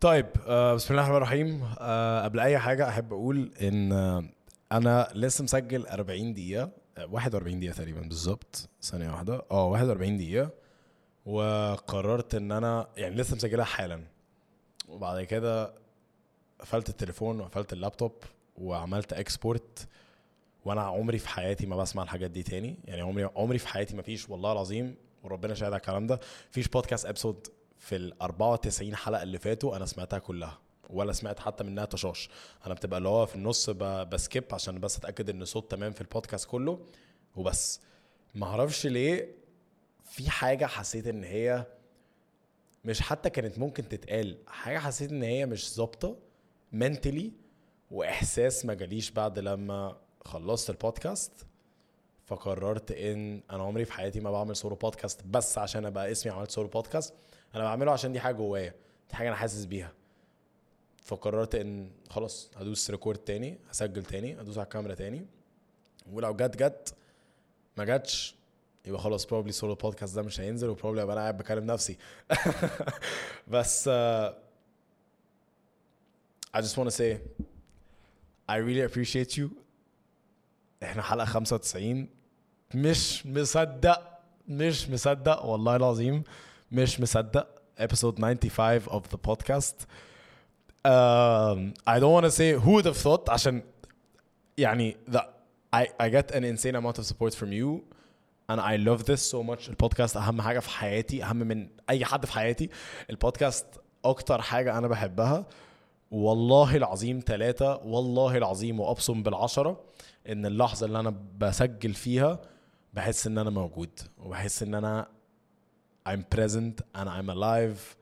طيب آه بسم الله الرحمن الرحيم. آه قبل أي حاجة أحب أقول إن آه أنا لسه مسجل 40 دقيقة آه 41 دقيقة تقريبا بالظبط ثانية واحدة. آه 41 دقيقة. وقررت إن أنا يعني لسه مسجلها حالا. وبعد كده قفلت التليفون وقفلت اللابتوب وعملت export وأنا عمري في حياتي ما بسمع الحاجات دي تاني. يعني عمري عمري في حياتي ما فيش والله العظيم وربنا شاهد على الكلام ده فيش podcast episode في ال 94 حلقة اللي فاتوا أنا سمعتها كلها ولا سمعت حتى منها تشاش أنا بتبقى اللي هو في النص ب skip عشان بس أتأكد إن الصوت تمام في البودكاست كله وبس. ما أعرفش ليه في حاجة حسيت إن هي مش حتى كانت ممكن تتقال حاجة حسيت إن هي مش ظابطة mentally وإحساس ما جاليش بعد لما خلصت البودكاست فقررت إن أنا عمري في حياتي ما بعمل solo podcast بس عشان أبقى اسمي عملت solo podcast أنا بعمله عشان دي حاجة جوايا دي حاجة أنا حاسس بيها. فقررت إن خلاص هدوس record تاني هسجل تاني هدوس على الكاميرا تاني. ولو جت جت. ما جاتش يبقى خلاص probably solo podcast ده مش هينزل و probably ابقى أنا قاعد بكلم نفسي. بس uh, I just want to say I really appreciate you. إحنا حلقة 95 مش مصدق مش مصدق والله العظيم. مش مصدق episode 95 of the podcast. Um, I don't want to say who would have thought عشان يعني the, I, I get an insane amount of support from you and I love this so much. البودكاست أهم حاجة في حياتي أهم من أي حد في حياتي. البودكاست أكتر حاجة أنا بحبها. والله العظيم ثلاثة والله العظيم وأبصم بالعشرة إن اللحظة اللي أنا بسجل فيها بحس إن أنا موجود وبحس إن أنا I'm present and I'm alive.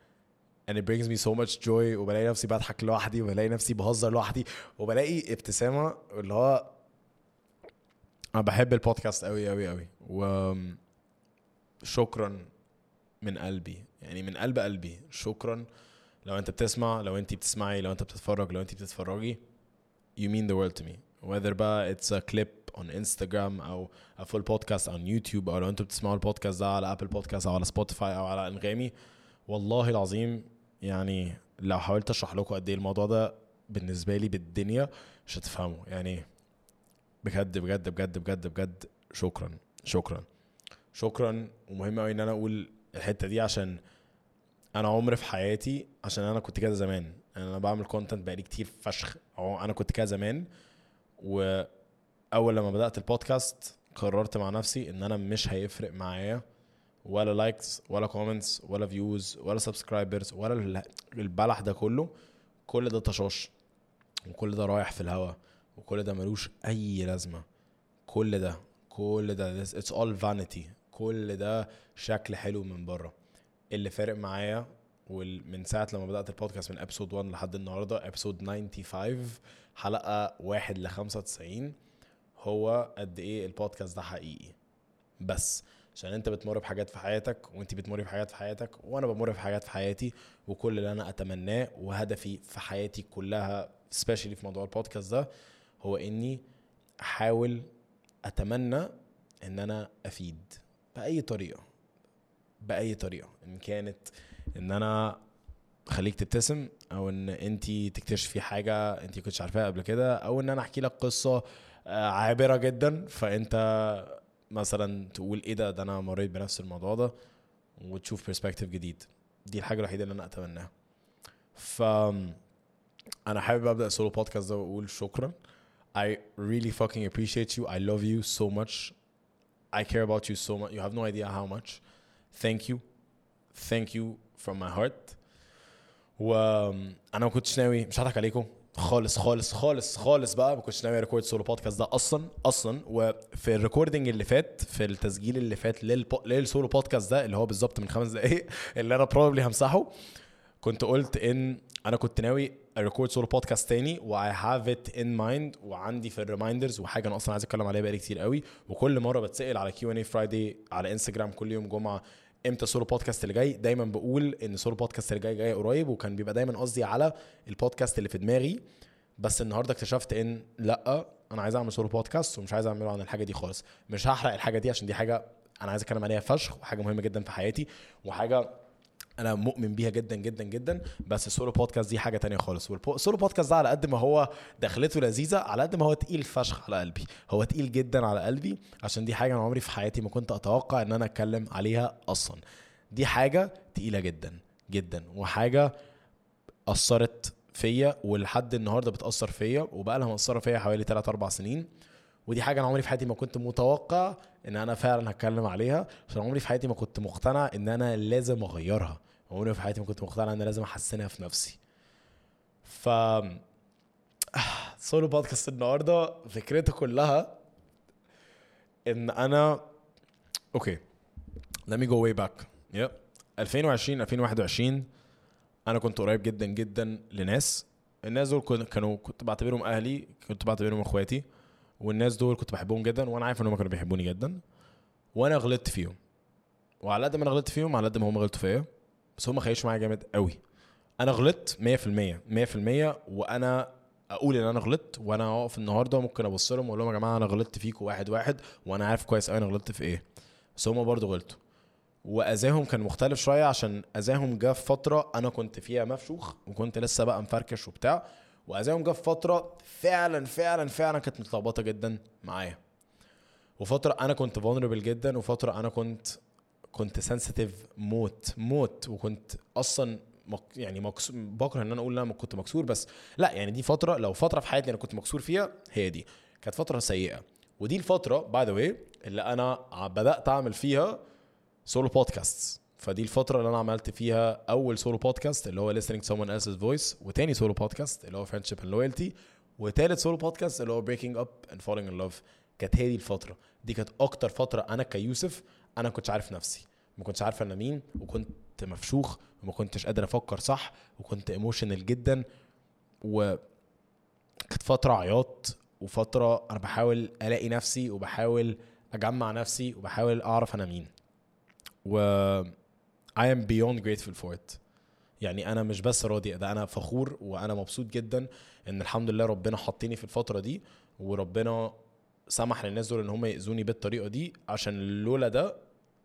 And it brings me so much joy. وبلاقي نفسي بضحك لوحدي وبلاقي نفسي بهزر لوحدي وبلاقي ابتسامة اللي هو أنا بحب البودكاست أوي أوي أوي. و شكرا من قلبي. يعني من قلب قلبي. شكرا. لو أنت بتسمع لو أنت بتسمعي لو أنت بتتفرج لو أنت بتتفرجي you mean the world to me. Whether بقى it's a clip on Instagram أو full podcast on YouTube أو لو أنتوا بتسمعوا البودكاست ده على Apple Podcasts أو على Spotify أو على Anghami والله العظيم يعني لو حاولت أشرح لكم قد إيه الموضوع ده بالنسبة لي بالدنيا مش هتفهموا يعني بجد بجد بجد بجد بجد شكرا شكرا شكرا. ومهم قوي إن أنا أقول الحتة دي عشان أنا عمري في حياتي عشان أنا كنت كده زمان. يعني أنا بعمل content بقالي كتير فشخ. أنا كنت كده زمان. واول لما بدأت البودكاست قررت مع نفسي إن أنا مش هيفرق معايا ولا likes ولا comments ولا views ولا subscribers ولا ال- البلح ده كله. كل ده طشاش وكل ده رايح في الهوا وكل ده ملوش أي لازمة. كل ده كل ده it's all vanity. كل ده شكل حلو من بره. اللي فارق معايا ومن ساعة لما بدأت البودكاست من ابسود 1 لحد النهاردة ابسود 95 حلقة 1 ل 95 هو قد إيه البودكاست ده حقيقي. بس عشان أنت بتمر بحاجات في حياتك وأنت بتمر بحاجات في حياتك وأنا بمر بحاجات في حياتي وكل اللي أنا أتمناه وهدفي في حياتي كلها سبيشالي في موضوع البودكاست ده هو إني أحاول أتمنى إن أنا أفيد بأي طريقة بأي طريقة. إن كانت إن أنا خليك تبتسم أو إن انت تكتشفي حاجة انت كنتش عارفاها قبل كده أو إن أنا أحكي لك قصة عابرة جدا. فأنت مثلا تقول إيه ده؟ ده أنا مريت بنفس الموضوع ده. وتشوف perspective جديد. دي الحاجة الوحيدة اللي أنا أتمناها. ف أنا حابب أبدأ ال solo podcast ده وأقول شكرا. I really fucking appreciate you. I love you so much. I care about you so much. You have no idea how much. Thank you. Thank you from my heart. وأنا ما كنتش ناوي مش هضحك عليكم. خالص خالص خالص خالص بقى ما كنتش ناوي record solo podcast ده أصلا أصلا. وفي ال recording اللي فات في التسجيل اللي فات للبو... لل solo podcast ده اللي هو بالظبط من خمس دقايق اللي أنا probably همسحه كنت قلت إن أنا كنت ناوي record solo podcast تاني و I have it in mind وعندي في ال reminders وحاجة أنا أصلا عايز أتكلم عليها بقالي كتير قوي. وكل مرة بتسأل على Q&A Friday على انستجرام كل يوم جمعة إمتى solo podcast اللي جاي. دايما بقول إن solo podcast اللي جاي جاي قريب وكان بيبقى دايما قصدي على البودكاست اللي في دماغي. بس النهارده اكتشفت إن لأ أنا عايز أعمل solo podcast ومش عايز أعمله عن الحاجة دي خالص. مش هحرق الحاجة دي عشان دي حاجة أنا عايز أتكلم عليها فشخ وحاجة مهمة جدا في حياتي. وحاجة أنا مؤمن بيها جدا جدا جدا. بس السولو بودكاست دي حاجة تانية خالص. والسولو بودكاست ده على قد ما هو دخلته لذيذة على قد ما هو تقيل فشخ على قلبي. هو تقيل جدا على قلبي عشان دي حاجة أنا عمري في حياتي ما كنت أتوقع إن أنا أتكلم عليها أصلا. دي حاجة تقيلة جدا جدا. وحاجة أثرت فيا ولحد النهارده بتأثر فيا وبقى لها مأثرة فيا حوالي 3 4 سنين. ودي حاجة أنا عمري في حياتي ما كنت متوقع إن أنا فعلا هتكلم عليها. عشان عمري في حياتي ما كنت مقتنع إن أنا لازم أغيرها. عمري في حياتي ما كنت مقتنع ان لازم أحسنها في نفسي. ف سولو بودكاست النهارده فكرته كلها إن أنا أوكي let me go way back. Yep. 2020 2021 أنا كنت قريب جدا جدا لناس. الناس دول كانوا كنت بعتبرهم أهلي كنت بعتبرهم إخواتي والناس دول كنت بحبهم جدا وأنا عارف إن هم كانوا بيحبوني جدا وأنا غلطت فيهم. وعلى قد ما أنا غلطت فيهم على قد ما هم غلطوا فيا بس هم خيشوا معايا جامد قوي. أنا غلطت 100% 100% وأنا أقول إن أنا غلطت وأنا اقف النهارده ممكن أبص لهم وأقول لهم يا جماعة أنا غلطت فيكم واحد واحد وأنا عارف كويس قوي أنا غلطت في إيه. بس هم برضه غلطوا. وأذاهم كان مختلف شوية عشان أذاهم جه في فترة أنا كنت فيها مفشوخ وكنت لسه بقى مفركش وبتاع. وأذاهم جه في فترة فعلا فعلا فعلا كانت متلخبطة جدا معايا. وفترة أنا كنت vulnerable جدا وفترة أنا كنت كنت sensitive موت موت وكنت أصلا يعني مكسور بكره إن أنا أقول إن أنا كنت مكسور بس لأ يعني دي فترة لو فترة في حياتي أنا كنت مكسور فيها هي دي. كانت فترة سيئة. ودي الفترة by the way اللي أنا بدأت أعمل فيها solo podcast فدي الفترة اللي أنا عملت فيها أول solo podcast اللي هو listening to someone else's voice وتاني solo podcast اللي هو friendship and loyalty وتالت solo podcast اللي هو breaking up and falling in love كانت هي دي الفترة. دي كانت أكتر فترة أنا كيوسف ما كنتش عارف نفسي. ما كنتش عارف أنا مين وكنت مفشوخ وما كنتش قادر أفكر صح وكنت emotional جدا. و كانت فترة عياط وفترة أنا بحاول ألاقي نفسي وبحاول أجمع نفسي وبحاول أعرف أنا مين. و I am beyond grateful for it. يعني أنا مش بس راضي ده أنا فخور وأنا مبسوط جدا إن الحمد لله ربنا حطني في الفترة دي وربنا سمح للناس دول إن هم يأذوني بالطريقة دي عشان لولا ده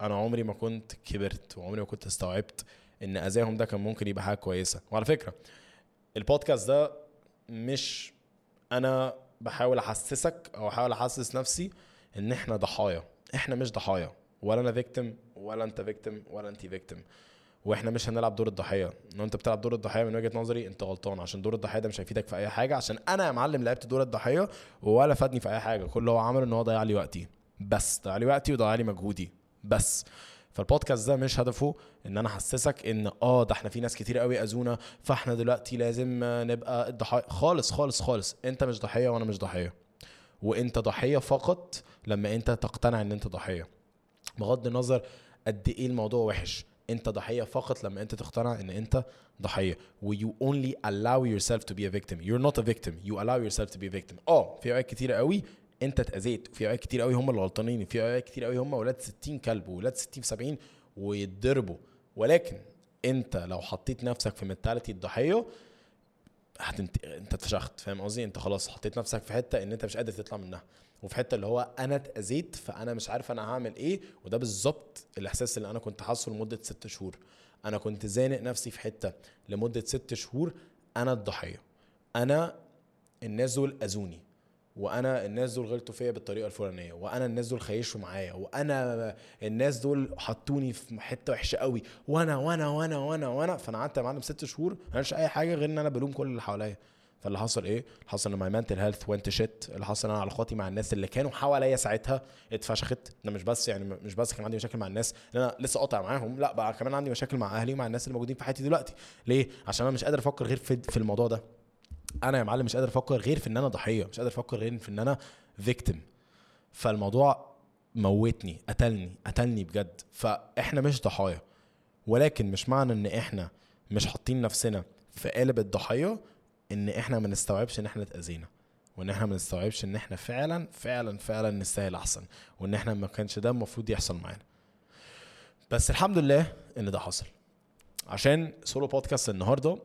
أنا عمري ما كنت كبرت وعمري ما كنت استوعبت إن اذاهم ده كان ممكن يبقى حاجة كويسة. وعلى فكرة البودكاست ده مش أنا بحاول أحسسك أو أحاول أحسس نفسي إن إحنا ضحايا. إحنا مش ضحايا. ولا أنا فيكتم ولا أنت فيكتم ولا انت فيكتم وإحنا مش هنلعب دور الضحية. لو انت بتلعب دور الضحية من وجهة نظري انت غلطان عشان دور الضحية ده مش هيفيدك في أي حاجة. عشان أنا يا معلم لعبت دور الضحية ولا فادني في أي حاجة. كل اللي هو عمله إن هو ضيع لي وقتي. بس ضيع لي وقتي وضيع لي مجهودي. بس. فالبودكاست ده مش هدفه إن أنا أحسسك إن آه ده إحنا في ناس كتير قوي أذونا فإحنا دلوقتي لازم نبقى الضحايا خالص خالص خالص. أنت مش ضحية وأنا مش ضحية. وأنت ضحية فقط لما أنت تقتنع إن أنت ضحية. بغض النظر قد إيه الموضوع وحش. انت ضحية فقط لما انت تقتنع ان انت ضحية. و you only allow yourself to be a victim? You're not a victim. You allow yourself to be a victim. آه في اوقات كتيره قوي انت اتأذيت. وفي اوقات كتير قوي هم اللي غلطانين. وفي اوقات كتير قوي هم ولاد 60 كلب وولاد 60 في 70 ويتضربوا. ولكن انت لو حطيت نفسك في منتاليتي الضحية هتنت... انت اتفشخت. فاهم قصدي؟ انت خلاص حطيت نفسك في حتة ان انت مش قادر تطلع منها. وفي حتة اللي هو أنا اتأذيت فأنا مش عارف أنا هعمل إيه وده بالظبط الإحساس اللي أنا كنت حاسه لمدة ست شهور. أنا كنت زانق نفسي في حتة لمدة ست شهور أنا الضحية. أنا الناس دول أذوني وأنا الناس دول غلطوا فيا بالطريقة الفلانية وأنا الناس دول خيشوا معايا وأنا الناس دول حطوني في حتة وحشة قوي. وأنا وأنا وأنا وأنا وأنا فأنا قعدت يا معلم ست شهور ما أي حاجة غير إن أنا بلوم كل اللي حواليا. فاللي حصل إيه؟ اللي حصل إن my mental health went shit اللي حصل إن أنا علاقاتي مع الناس اللي كانوا حواليا ساعتها اتفشخت. أنا مش بس يعني مش بس كان عندي مشاكل مع الناس اللي أنا لسه قاطع معاهم. لا بقى كمان عندي مشاكل مع أهلي ومع الناس اللي موجودين في حياتي دلوقتي. ليه؟ عشان أنا مش قادر أفكر غير في في الموضوع ده. أنا يا معلم مش قادر أفكر غير في إن أنا ضحية. مش قادر أفكر غير في إن أنا victim فالموضوع موتني قتلني قتلني بجد. فإحنا مش ضحايا. ولكن مش معنى إن إحنا مش حاطين نفسنا في قالب الضحية. إن إحنا ما نستوعبش إن إحنا اتاذينا وإن إحنا ما نستوعبش إن إحنا فعلا فعلا فعلا نستاهل أحسن وإن إحنا ما كانش ده المفروض يحصل معانا. بس الحمد لله إن ده حصل. عشان سولو بودكاست النهارده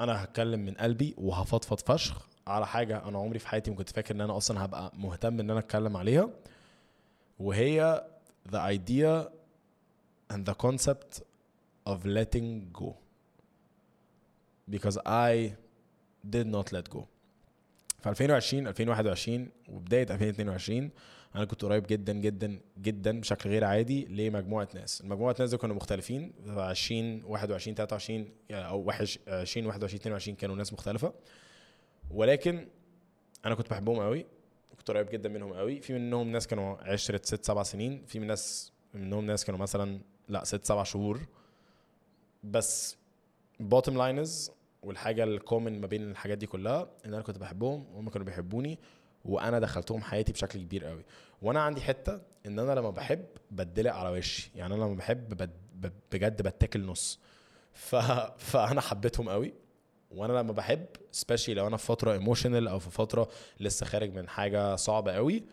أنا هتكلم من قلبي وهفضفض فشخ على حاجة أنا عمري في حياتي ما كنت فاكر إن أنا أصلا هبقى مهتم إن أنا أتكلم عليها وهي the idea and the concept of letting go. Because I did not let go. في 2020 2021 وبداية 2022 أنا كنت قريب جدا جدا جدا بشكل غير عادي لمجموعة ناس. المجموعة ناس دول كانوا مختلفين. 20 21 23 أو 20 21 22 كانوا ناس مختلفة. ولكن أنا كنت بحبهم قوي كنت قريب جدا منهم قوي في منهم ناس كانوا عشرة ست سبع سنين. في من ناس منهم ناس كانوا مثلا لا ست سبع شهور. بس bottom line is والحاجة ال common ما بين الحاجات دي كلها إن أنا كنت بحبهم وهم كانوا بيحبوني وأنا دخلتهم حياتي بشكل كبير قوي. وأنا عندي حتة إن أنا لما بحب بدلق على وشي. يعني أنا لما بحب. بجد بتاكل نص. ف... فأنا حبيتهم قوي. وأنا لما بحب specially لو أنا في فترة emotional أو في فترة لسه خارج من حاجة صعبة قوي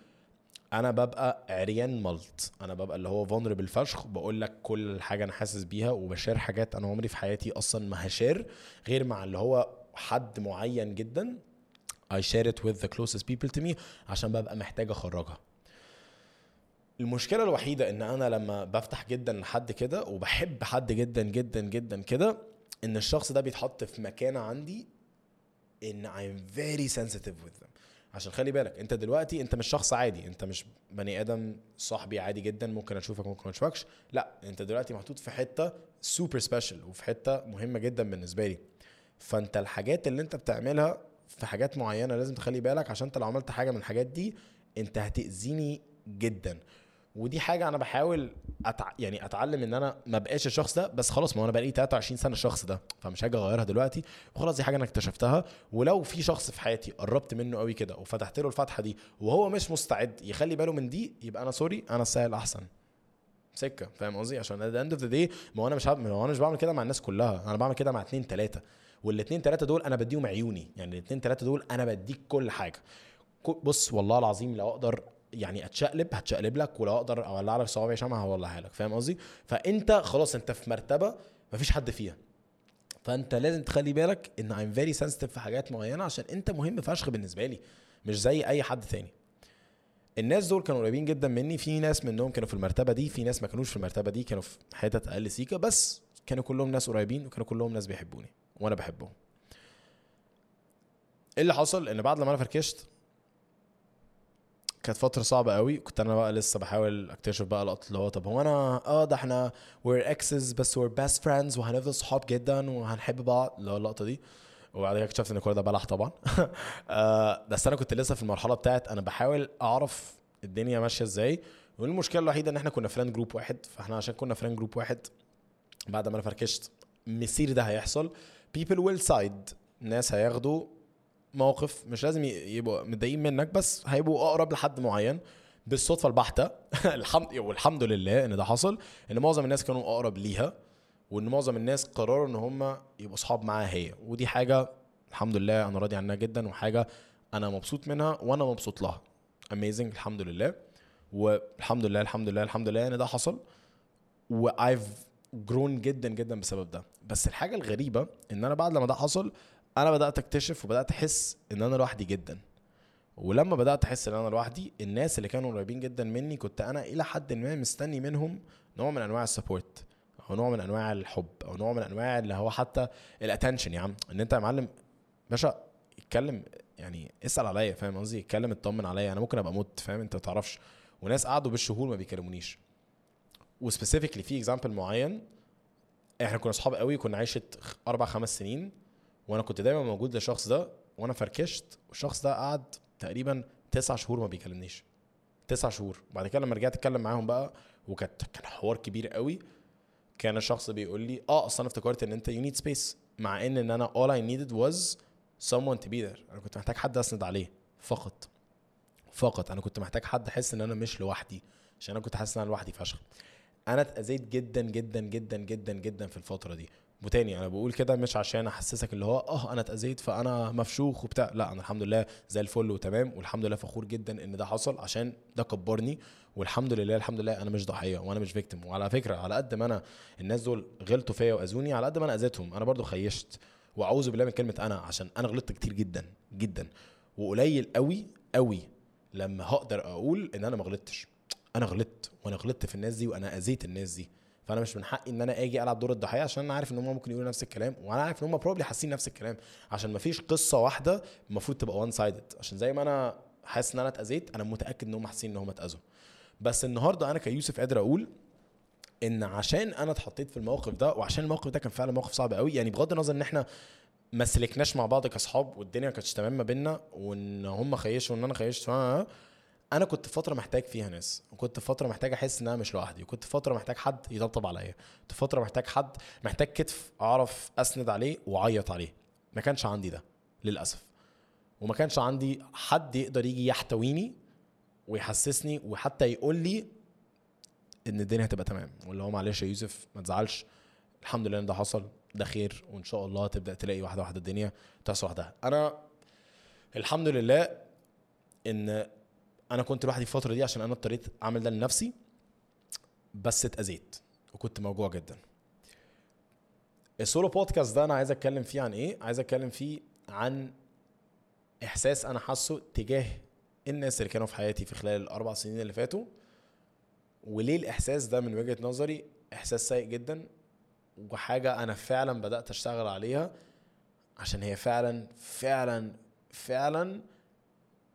أنا ببقى عريان ملط. أنا ببقى اللي هو فولنربل فشخ بقول لك كل حاجة أنا حاسس بيها وبشير حاجات أنا عمري في حياتي أصلا ما هشير غير مع اللي هو حد معين جدا. I share it with the closest people to me عشان ببقى محتاج اخرجها. المشكلة الوحيدة إن أنا لما بفتح جدا لحد كده وبحب حد جدا جدا جدا كده إن الشخص ده بيتحط في مكانة عندي إن I'm very sensitive with them. عشان خلي بالك انت دلوقتي انت مش شخص عادي انت مش بني آدم صاحبي عادي جدا ممكن أشوفك ممكن أشوفكش. لا انت دلوقتي محطوط في حتة super special وفي حتة مهمة جدا بالنسبة لي. فانت الحاجات اللي انت بتعملها في حاجات معينة لازم تخلي بالك عشان انت لو عملت حاجة من الحاجات دي انت هتأذيني جدا. ودي حاجة أنا بحاول أتع... يعني أتعلم إن أنا ما بقاش الشخص ده بس خلاص ما أنا بقالي 23 سنة الشخص ده فمش هاجي أغيرها دلوقتي. وخلاص دي حاجة أنا اكتشفتها. ولو في شخص في حياتي قربت منه قوي كده وفتحت له الفتحة دي وهو مش مستعد يخلي باله من دي يبقى أنا sorry أنا السهل أحسن. سكة فاهم قصدي؟ عشان at end of the day ما هو أنا مش ما هو أنا مش بعمل كده مع الناس كلها. أنا بعمل كده مع اتنين تلاتة. والاثنين ثلاثة دول أنا بديهم عيوني. يعني الاثنين ثلاثة دول أنا بديك كل حاجة. بص والله العظيم لو أقدر يعني اتشقلب هتشقلب لك ولو أقدر اولع لك صوابعي شمعة هولعها لك فاهم قصدي؟ فانت خلاص انت في مرتبة مفيش حد فيها. فانت لازم تخلي بالك ان I'm very sensitive في حاجات معينة عشان انت مهم فشخ بالنسبة لي مش زي اي حد تاني. الناس دول كانوا قريبين جدا مني في ناس منهم كانوا في المرتبة دي في ناس ما كانوش في المرتبة دي كانوا في حتت أقل سيكة بس كانوا كلهم ناس قريبين وكانوا كلهم ناس بيحبوني وأنا بحبهم. إيه اللي حصل؟ إن بعد لما أنا فركشت كانت فترة صعبة قوي. كنت أنا بقى لسه بحاول أكتشف بقى لقطة اللي هو طب هو أنا آه ده إحنا we're exes بس we're best friends وهنفضل صحاب جدا وهنحب بعض اللي هو اللقطة دي. وبعد كده اكتشفت إن كل ده بلح طبعا. آه بس أنا كنت لسه في المرحلة بتاعت أنا بحاول أعرف الدنيا ماشية إزاي. والمشكلة الوحيدة إن إحنا كنا friend group واحد. فإحنا عشان كنا friend group واحد بعد ما أنا فركشت مسير ده هيحصل. People will side. ناس هياخدوا موقف مش لازم يبقوا متضايقين منك بس هيبقوا أقرب لحد معين بالصدفة البحتة. الحمد والحمد لله إن ده حصل إن معظم الناس كانوا أقرب ليها وإن معظم الناس قرروا إن هم يبقوا أصحاب معاها هي. ودي حاجة الحمد لله أنا راضي عنها جدا وحاجة أنا مبسوط منها وأنا مبسوط لها. amazing الحمد لله. والحمد لله الحمد لله الحمد لله إن ده حصل. و I've grown جدا جدا بسبب ده. بس الحاجة الغريبة إن أنا بعد لما ده حصل أنا بدأت أكتشف وبدأت أحس إن أنا لوحدي جدا. ولما بدأت أحس إن أنا لوحدي الناس اللي كانوا قريبين جدا مني كنت أنا إلى حد ما مستني منهم نوع من أنواع ال support أو نوع من أنواع الحب أو نوع من أنواع اللي هو حتى ال attention يا عم. إن أنت يا معلم باشا اتكلم يعني اسأل عليا فاهم قصدي؟ اتكلم اطمن عليا أنا ممكن أبقى مت فاهم؟ أنت ما تعرفش. وناس قعدوا بالشهور ما بيكلمونيش. و specifically في example معين إحنا كنا أصحاب قوي كنا عايشين أربع خمس سنين. وأنا كنت دايما موجود للشخص ده وأنا فركشت والشخص ده قعد تقريبا تسع شهور ما بيكلمنيش. تسع شهور. وبعد كده لما رجعت اتكلم معاهم بقى وكانت كان حوار كبير قوي. كان الشخص بيقول لي آه اصل أنا افتكرت إن أنت you need space مع إن إن أنا all I needed was someone to be there. أنا كنت محتاج حد أسند عليه. فقط. فقط. أنا كنت محتاج حد أحس إن أنا مش لوحدي. عشان أنا كنت حاسس إن أنا لوحدي فشخ. أنا اتأذيت جدا جدا جدا جدا جدا في الفترة دي. وتاني أنا بقول كده مش عشان أحسسك اللي هو آه أنا اتأذيت فأنا مفشوخ وبتاع. لا أنا الحمد لله زي الفل وتمام والحمد لله فخور جدا إن ده حصل عشان ده كبرني. والحمد لله الحمد لله أنا مش ضحية وأنا مش فيكتم وعلى فكرة على قد ما أنا الناس دول غلطوا فيا وأذوني على قد ما أنا أذيتهم أنا برضو خيشت. وأعوذ بالله من كلمة أنا عشان أنا غلطت كتير جدا جدا. وقليل قوي قوي لما هقدر أقول إن أنا ما غلطتش. أنا غلطت وأنا غلطت في الناس دي وأنا أذيت الناس دي. فأنا مش من حقي إن أنا آجي ألعب دور الضحية عشان أنا عارف إن هم ممكن يقولوا نفس الكلام وأنا عارف إن هم probably حاسين نفس الكلام عشان مفيش قصة واحدة المفروض تبقى one sided عشان زي ما أنا حاسس إن أنا اتأذيت أنا متأكد إن هم حاسين إن هم اتأذوا. بس النهارده أنا كيوسف قادر أقول إن عشان أنا اتحطيت في الموقف ده وعشان الموقف ده كان فعلا موقف صعب قوي يعني بغض النظر إن إحنا ما سلكناش مع بعض كأصحاب والدنيا كانتش تمام ما بينا وإن هم خيشوا وإن أنا خيشت أنا كنت فترة محتاج فيها ناس وكنت فترة محتاج أحس إن أنا مش لوحدي وكنت فترة محتاج حد يطبطب عليا كنت فترة محتاج حد محتاج كتف أعرف أسند عليه وأعيط عليه. ما كانش عندي ده للأسف. وما كانش عندي حد يقدر يجي يحتويني ويحسسني وحتى يقول لي إن الدنيا هتبقى تمام. واللي هو معلش يا يوسف ما تزعلش. الحمد لله إن ده حصل ده خير وإن شاء الله تبدأ تلاقي واحدة واحدة الدنيا تحصل وحدها أنا الحمد لله إن أنا كنت لوحدي الفترة دي عشان أنا اضطريت أعمل ده لنفسي بس اتأذيت وكنت موجوع جدا. السولو بودكاست ده أنا عايز أتكلم فيه عن إيه؟ عايز أتكلم فيه عن إحساس أنا حاسه تجاه الناس اللي كانوا في حياتي في خلال الأربع سنين اللي فاتوا وليه الإحساس ده من وجهة نظري إحساس سيء جدا وحاجة أنا فعلا بدأت أشتغل عليها عشان هي فعلا فعلا فعلا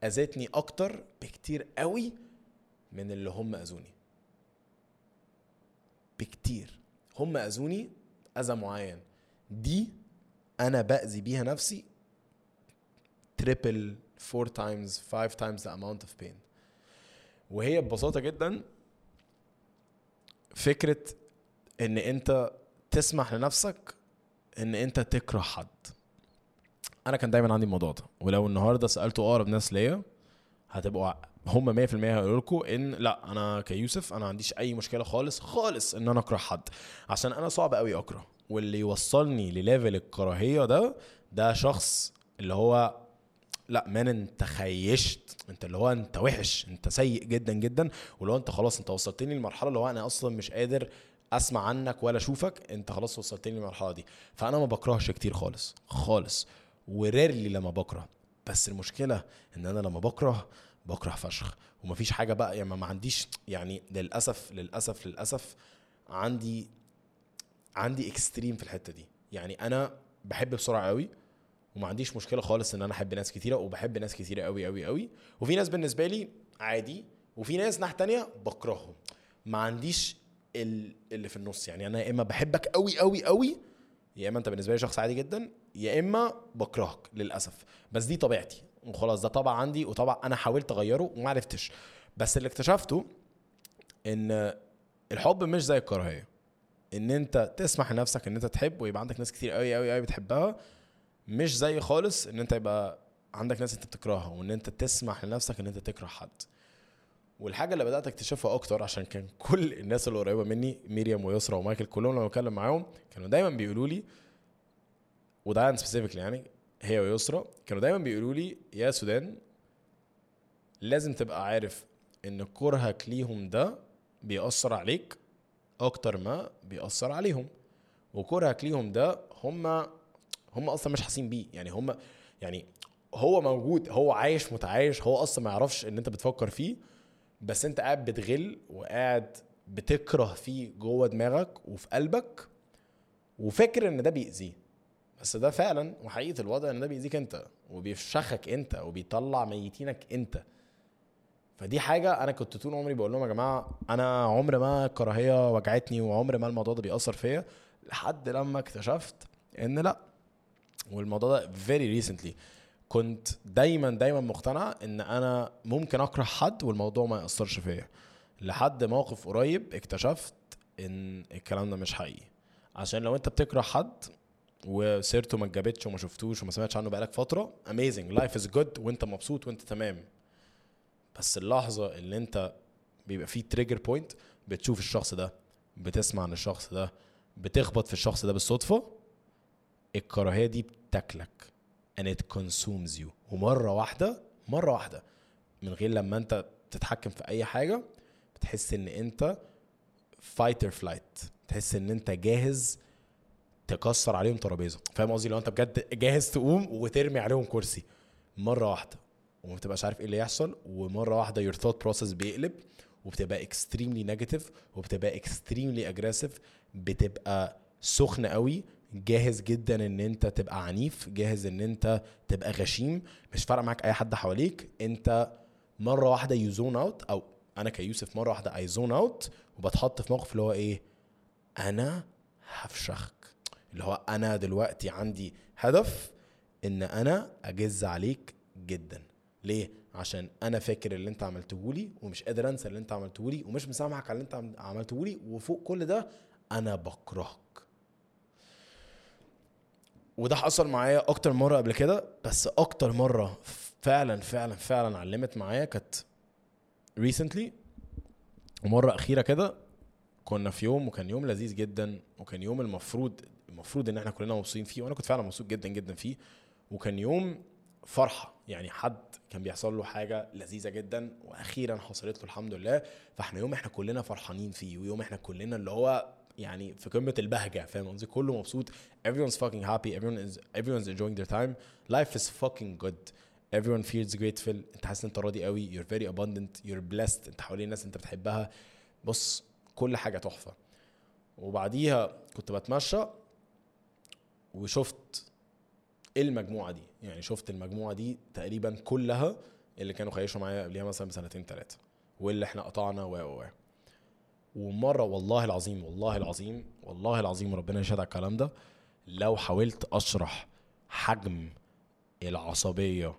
أذتني أكتر بكتير قوي من اللي هم أذوني. بكتير. هم أذوني أذى معين. دي أنا بأذي بيها نفسي triple four times five times the amount of pain وهي ببساطة جدا فكرة إن أنت تسمح لنفسك إن أنت تكره حد. أنا كان دايما عندي الموضوع ده. ولو النهارده سألته أقرب ناس ليا هتبقوا هم 100% هيقولوا لكم إن لأ أنا كيوسف أنا ما عنديش أي مشكلة خالص خالص إن أنا أكره حد. عشان أنا صعب قوي أكره. واللي يوصلني لليفل الكراهية ده ده شخص اللي هو لأ man انت خيشت أنت اللي هو أنت وحش أنت سيء جدا جدا. ولو أنت خلاص أنت وصلتني للمرحله اللي هو أنا أصلا مش قادر أسمع عنك ولا أشوفك. أنت خلاص وصلتني للمرحلة دي. فأنا ما بكرهش كتير خالص خالص. و rarely لما بكره. بس المشكلة إن أنا لما بكره بكره فشخ. ومفيش حاجة بقى يعني ما عنديش يعني للأسف للأسف للأسف عندي عندي extreme في الحتة دي. يعني أنا بحب بسرعة قوي وما عنديش مشكلة خالص إن أنا أحب ناس كتيرة وبحب ناس كتيرة قوي قوي قوي. وفي ناس بالنسبة لي عادي وفي ناس ناحية تانية بكرههم. ما عنديش اللي في النص. يعني أنا يا إما بحبك قوي قوي قوي يا إما أنت بالنسبة لي شخص عادي جدا يا إما بكرهك للأسف. بس دي طبيعتي. وخلاص ده طبع عندي وطبعا أنا حاولت أغيره وما عرفتش. بس اللي اكتشفته إن الحب مش زي الكراهية. إن أنت تسمح لنفسك إن أنت تحب ويبقى عندك ناس كتير قوي قوي قوي بتحبها مش زي خالص إن أنت يبقى عندك ناس أنت بتكرهها وإن أنت تسمح لنفسك إن أنت تكره حد. والحاجة اللي بدأت أكتشفها أكتر عشان كان كل الناس اللي قريبة مني ميريام ويسرا ومايكل كلهم لما بتكلم معاهم كانوا دايما بيقولوا لي وده specifically يعني هي ويسرا كانوا دايما بيقولوا لي يا سودان لازم تبقى عارف إن كرهك ليهم ده بيأثر عليك أكتر ما بيأثر عليهم وكرهك ليهم ده هم هم أصلا مش حاسين بيه يعني هم يعني هو موجود هو عايش متعايش هو أصلا ما يعرفش إن أنت بتفكر فيه بس انت قاعد بتغل وقاعد بتكره فيه جوه دماغك وفي قلبك وفاكر ان ده بيأذيه. بس ده فعلا وحقيقة الوضع ان ده بيأذيك انت وبيفشخك انت وبيطلع ميتينك انت. فدي حاجة أنا كنت طول عمري بقول لهم يا جماعة أنا عمر ما الكراهية وجعتني وعمر ما الموضوع ده بيأثر فيا لحد لما اكتشفت إن لأ والموضوع ده very recently. كنت دايما دايما مقتنع إن أنا ممكن أكره حد والموضوع ما يأثرش فيا. لحد موقف قريب اكتشفت إن الكلام ده مش حقيقي. عشان لو أنت بتكره حد وسيرته ما اتجابتش وما شفتوش وما سمعتش عنه بقالك فترة amazing life is good وأنت مبسوط وأنت تمام. بس اللحظة اللي أنت بيبقى فيه trigger point بتشوف الشخص ده بتسمع عن الشخص ده بتخبط في الشخص ده بالصدفة الكراهية دي بتاكلك. And it consumes you. ومرة واحدة مرة واحدة. من غير لما انت تتحكم في أي حاجة بتحس إن أنت fight or flight تحس إن أنت جاهز تكسر عليهم ترابيزة. فاهم قصدي؟ لو أنت بجد جاهز تقوم وترمي عليهم كرسي. مرة واحدة. وما تبقاش عارف إيه اللي يحصل. ومرة واحدة your thought process بيقلب وبتبقى extremely negative وبتبقى extremely aggressive بتبقى سخن قوي. جاهز جدا إن أنت تبقى عنيف جاهز إن أنت تبقى غشيم. مش فارق معاك أي حد حواليك. أنت مرة واحدة you zone out أو أنا كيوسف مرة واحدة I zone out وبتحط في موقف اللي هو إيه؟ أنا هفشخك. اللي هو أنا دلوقتي عندي هدف إن أنا أجز عليك جدا. ليه؟ عشان أنا فاكر اللي أنت عملته لي ومش قادر أنسى اللي أنت عملته لي ومش مسامحك على اللي أنت عملته لي وفوق كل ده أنا بكرهك. وده حصل معايا أكتر مرة قبل كده بس أكتر مرة فعلا فعلا فعلا علمت معايا كانت ريسنتلي ومرة أخيرة كده كنا في يوم وكان يوم لذيذ جدا وكان يوم المفروض المفروض إن إحنا كلنا مبسوطين فيه وأنا كنت فعلا مبسوط جدا جدا فيه. وكان يوم فرحة يعني حد كان بيحصل له حاجة لذيذة جدا وأخيرا حصلت له الحمد لله. فإحنا يوم إحنا كلنا فرحانين فيه ويوم إحنا كلنا اللي هو يعني في قمة البهجة فاهم قصدي؟ كله مبسوط. Everyone's fucking happy. Everyone is everyone's enjoying their time. Life is fucking good. Everyone feels grateful. انت حاسس انت راضي قوي. You're very abundant. You're blessed. انت حوالين الناس انت بتحبها. بص كل حاجة تحفة. وبعديها كنت بتمشى وشفت المجموعة دي. يعني شفت المجموعة دي تقريبا كلها اللي كانوا خيشوا معايا قبلها مثلا بسنتين ثلاثة واللي إحنا قطعنا و و. ومرة والله العظيم والله العظيم والله العظيم ربنا يشهد على الكلام ده لو حاولت أشرح حجم العصبية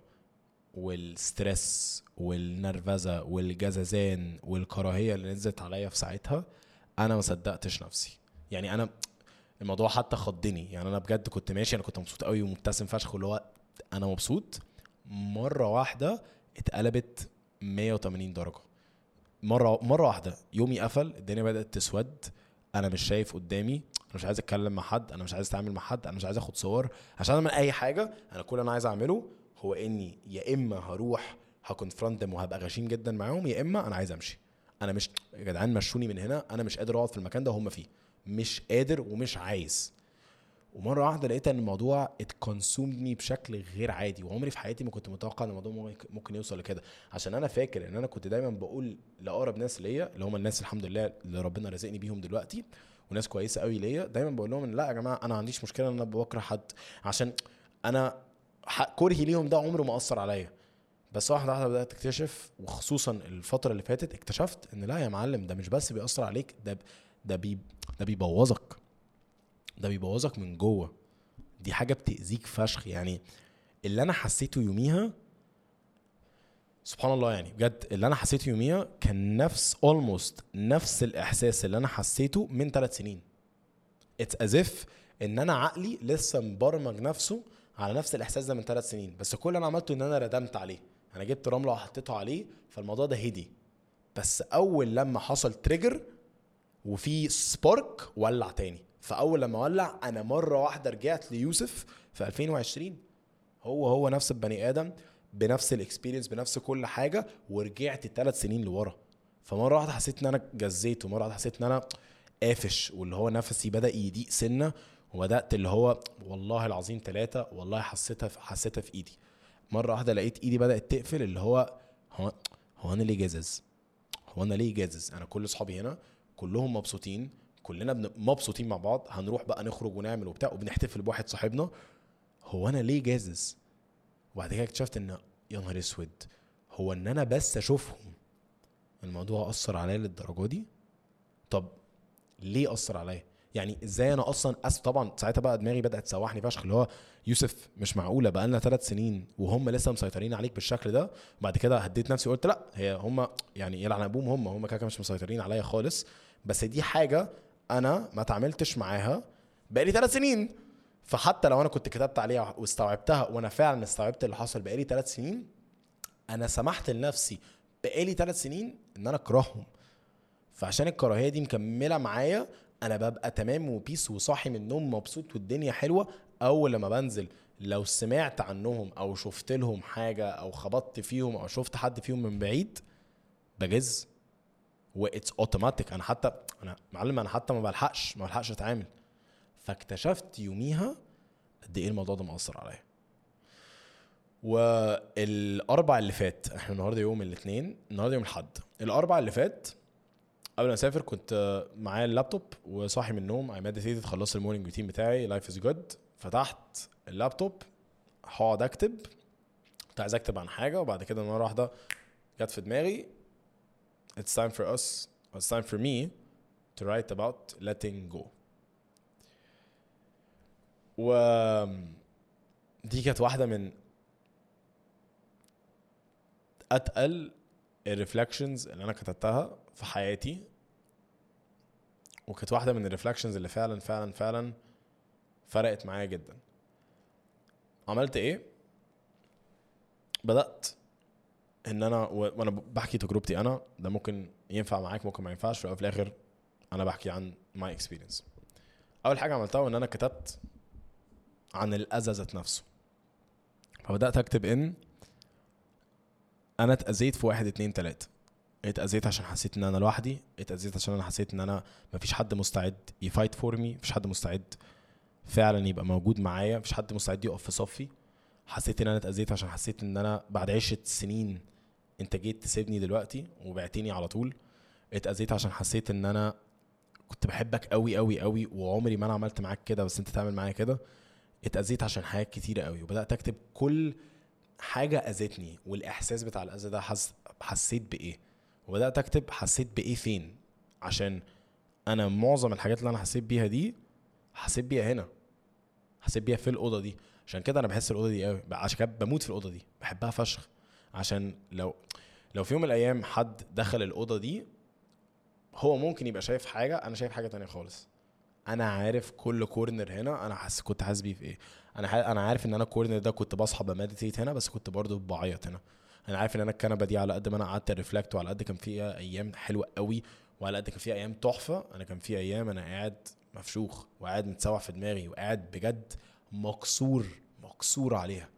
والستريس والنرفزة والجزازان والكراهية اللي نزلت عليا في ساعتها أنا ما صدقتش نفسي. يعني أنا الموضوع حتى خضني. يعني أنا بجد كنت ماشي أنا كنت مبسوط قوي ومبتسم فشخ واللي هو أنا مبسوط. مرة واحدة اتقلبت 180 درجة. مره مرة واحدة يومي قفل الدنيا بدأت تسود. أنا مش شايف قدامي أنا مش عايز أتكلم مع حد أنا مش عايز أتعامل مع حد أنا مش عايز أخد صور. عشان أعمل أي حاجة أنا كل اللي أنا عايز أعمله هو إني يا إما هروح هكونفرونت وهبقى غشيم جدا معاهم يا إما أنا عايز أمشي. أنا مش يا جدعان مشوني من هنا أنا مش قادر أقعد في المكان ده وهم فيه. مش قادر ومش عايز. ومرة واحدة لقيت إن الموضوع اتكونسومني بشكل غير عادي وعمري في حياتي ما كنت متوقع إن الموضوع ممكن يوصل لكده. عشان أنا فاكر إن أنا كنت دايما بقول لأقرب ناس ليا اللي هم الناس الحمد لله اللي ربنا رزقني بيهم دلوقتي وناس كويسة قوي ليا دايما بقول لهم لأ يا جماعة أنا ما عنديش مشكلة إن أنا بكره حد عشان أنا كرهي ليهم ده عمره ما أثر عليا. بس واحدة واحدة بدأت اكتشف وخصوصا الفترة اللي فاتت اكتشفت إن لأ يا معلم ده مش بس بيأثر عليك ده ده بي ده بيبوظك. ده بيبوظك من جوه. دي حاجة بتأذيك فشخ. يعني اللي أنا حسيته يوميها سبحان الله يعني بجد اللي أنا حسيته يوميها كان نفس almost نفس الإحساس اللي أنا حسيته من ثلاث سنين. it's as if إن أنا عقلي لسه مبرمج نفسه على نفس الإحساس ده من ثلاث سنين. بس كل اللي أنا عملته إن أنا ردمت عليه. أنا جبت رملة وحطيتها عليه فالموضوع ده هدي. بس أول لما حصل trigger وفي spark ولع تاني. فأول لما ولع أنا مرة واحدة رجعت ليوسف في 2020 هو هو نفس البني آدم بنفس ال experience بنفس كل حاجة ورجعت ثلاث سنين لورا. فمرة واحدة حسيت إن أنا جزيت ومرة واحدة حسيت إن أنا قافش واللي هو نفسي بدأ يضيق سنة وبدأت اللي هو والله العظيم ثلاثة والله حسيتها في حسيتها في إيدي. مرة واحدة لقيت إيدي بدأت تقفل اللي هو هو هو أنا ليه جازز هو أنا ليه جازز أنا كل اصحابي هنا كلهم مبسوطين كلنا مبسوطين مع بعض هنروح بقى نخرج ونعمل وبتاع وبنحتفل بواحد صاحبنا. هو أنا ليه جازز؟ وبعد كده اكتشفت إن يا نهار أسود هو إن أنا بس أشوفهم الموضوع أثر عليا للدرجة دي؟ طب ليه أثر عليا؟ يعني إزاي أنا أصلا أس طبعا ساعتها بقى دماغي بدأت تسوحني فشخ اللي هو يوسف مش معقولة بقى لنا ثلاث سنين وهم لسه مسيطرين عليك بالشكل ده. وبعد كده هديت نفسي وقلت لأ هي هم يعني يلعن أبوهم هم هم كده مش مسيطرين عليا خالص. بس دي حاجة أنا ما تعاملتش معاها بقالي ثلاث سنين. فحتى لو أنا كنت كتبت عليها واستوعبتها وأنا فعلا استوعبت اللي حصل بقالي ثلاث سنين أنا سمحت لنفسي بقالي ثلاث سنين إن أنا أكرههم. فعشان الكراهية دي مكملة معايا أنا ببقى تمام و peace وصاحي من النوم مبسوط والدنيا حلوة. أول لما بنزل لو سمعت عنهم أو شفت لهم حاجة أو خبطت فيهم أو شفت حد فيهم من بعيد بجز و it's automatic أنا حتى أنا معلم أنا حتى ما بلحقش ما بلحقش أتعامل. فاكتشفت يوميها قد إيه الموضوع ده مأثر عليا. والأربع اللي فات إحنا النهارده يوم الاثنين النهارده يوم الأحد. الأربع اللي فات قبل ما أسافر كنت معايا اللابتوب وصاحي من النوم. I meditated خلصت ال morning routine بتاعي life is good فتحت اللابتوب هقعد أكتب. كنت عايز أكتب عن حاجة وبعد كده مرة واحدة جت في دماغي it's time for us it's time for me to write about letting go. و دي كانت واحدة من أتقل ال reflections اللي أنا كتبتها في حياتي. وكانت واحدة من ال reflections اللي فعلا فعلا فعلا فرقت معايا جدا. عملت إيه؟ بدأت إن أنا وأنا بحكي تجربتي أنا ده ممكن ينفع معاك ممكن ما ينفعش في وفي الآخر أنا بحكي عن my experience أول حاجة عملتها ان أنا كتبت عن الأذى ذات نفسه. فبدأت أكتب إن أنا اتأذيت في واحد اتنين تلاتة. اتأذيت عشان حسيت إن أنا لوحدي اتأذيت عشان أنا حسيت إن أنا مفيش حد مستعد يـ fight for me مفيش حد مستعد فعلا يبقى موجود معايا مفيش حد مستعد يقف في صفي. حسيت إن أنا اتأذيت عشان حسيت إن أنا بعد عشرة سنين أنت جيت تسيبني دلوقتي وبعتني على طول اتأذيت عشان حسيت إن أنا كنت بحبك قوي قوي قوي وعمري ما أنا عملت معاك كده بس أنت تعمل معايا كده اتأذيت عشان حاجات كتيرة قوي وبدأت أكتب كل حاجة أذتني والإحساس بتاع الأذى ده حس... حسيت بإيه؟ وبدأت أكتب حسيت بإيه فين؟ عشان أنا معظم الحاجات اللي أنا حسيت بيها دي حسيت بيها هنا حسيت بيها في الأوضة دي. عشان كده أنا بحس الأوضة دي قوي عشان كده بموت في الأوضة دي بحبها فشخ. عشان لو لو في يوم من الأيام حد دخل الأوضة دي هو ممكن يبقى شايف حاجة أنا شايف حاجة تانية خالص. أنا عارف كل corner هنا أنا حاسس كنت حاسس بيه في إيه. أنا. أنا عارف إن أنا ال corner ده كنت بصحى بـ meditate هنا بس كنت برضه بعيط هنا. أنا عارف إن أنا الكنبة دي على قد ما أنا قعدت reflect وعلى قد كان فيها أيام حلوة قوي وعلى قد كان فيها أيام تحفة أنا كان في أيام أنا قاعد مفشوخ وقاعد متسوح في دماغي وقاعد بجد مكسور مكسور عليها.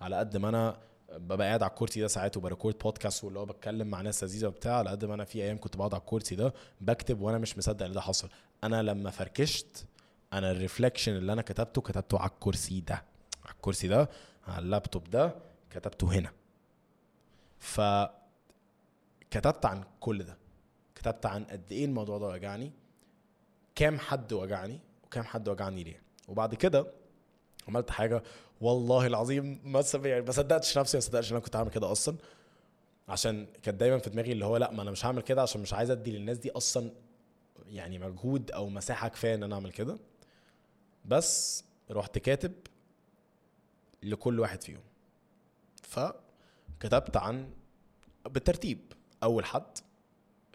على قد ما أنا ببقى قاعد على الكرسي ده ساعات وبـ record podcast واللي هو بتكلم مع ناس لذيذة وبتاع على قد ما أنا في أيام كنت بقعد على الكرسي ده بكتب وأنا مش مصدق إن ده حصل. أنا لما فركشت أنا ال reflection اللي أنا كتبته كتبته على الكرسي ده. على الكرسي ده على اللابتوب ده كتبته هنا. ف كتبت عن كل ده. كتبت عن قد إيه الموضوع ده وجعني كام حد وجعني وكام حد وجعني ليه. وبعد كده عملت حاجة والله العظيم ما يعني ما صدقتش نفسي ما صدقتش إن أنا كنت هعمل كده أصلا. عشان كانت دايما في دماغي اللي هو لأ ما أنا مش هعمل كده عشان مش عايز أدي للناس دي أصلا يعني مجهود أو مساحة كفاية إن أنا أعمل كده. بس رحت كاتب لكل واحد فيهم. فكتبت عن بالترتيب. أول حد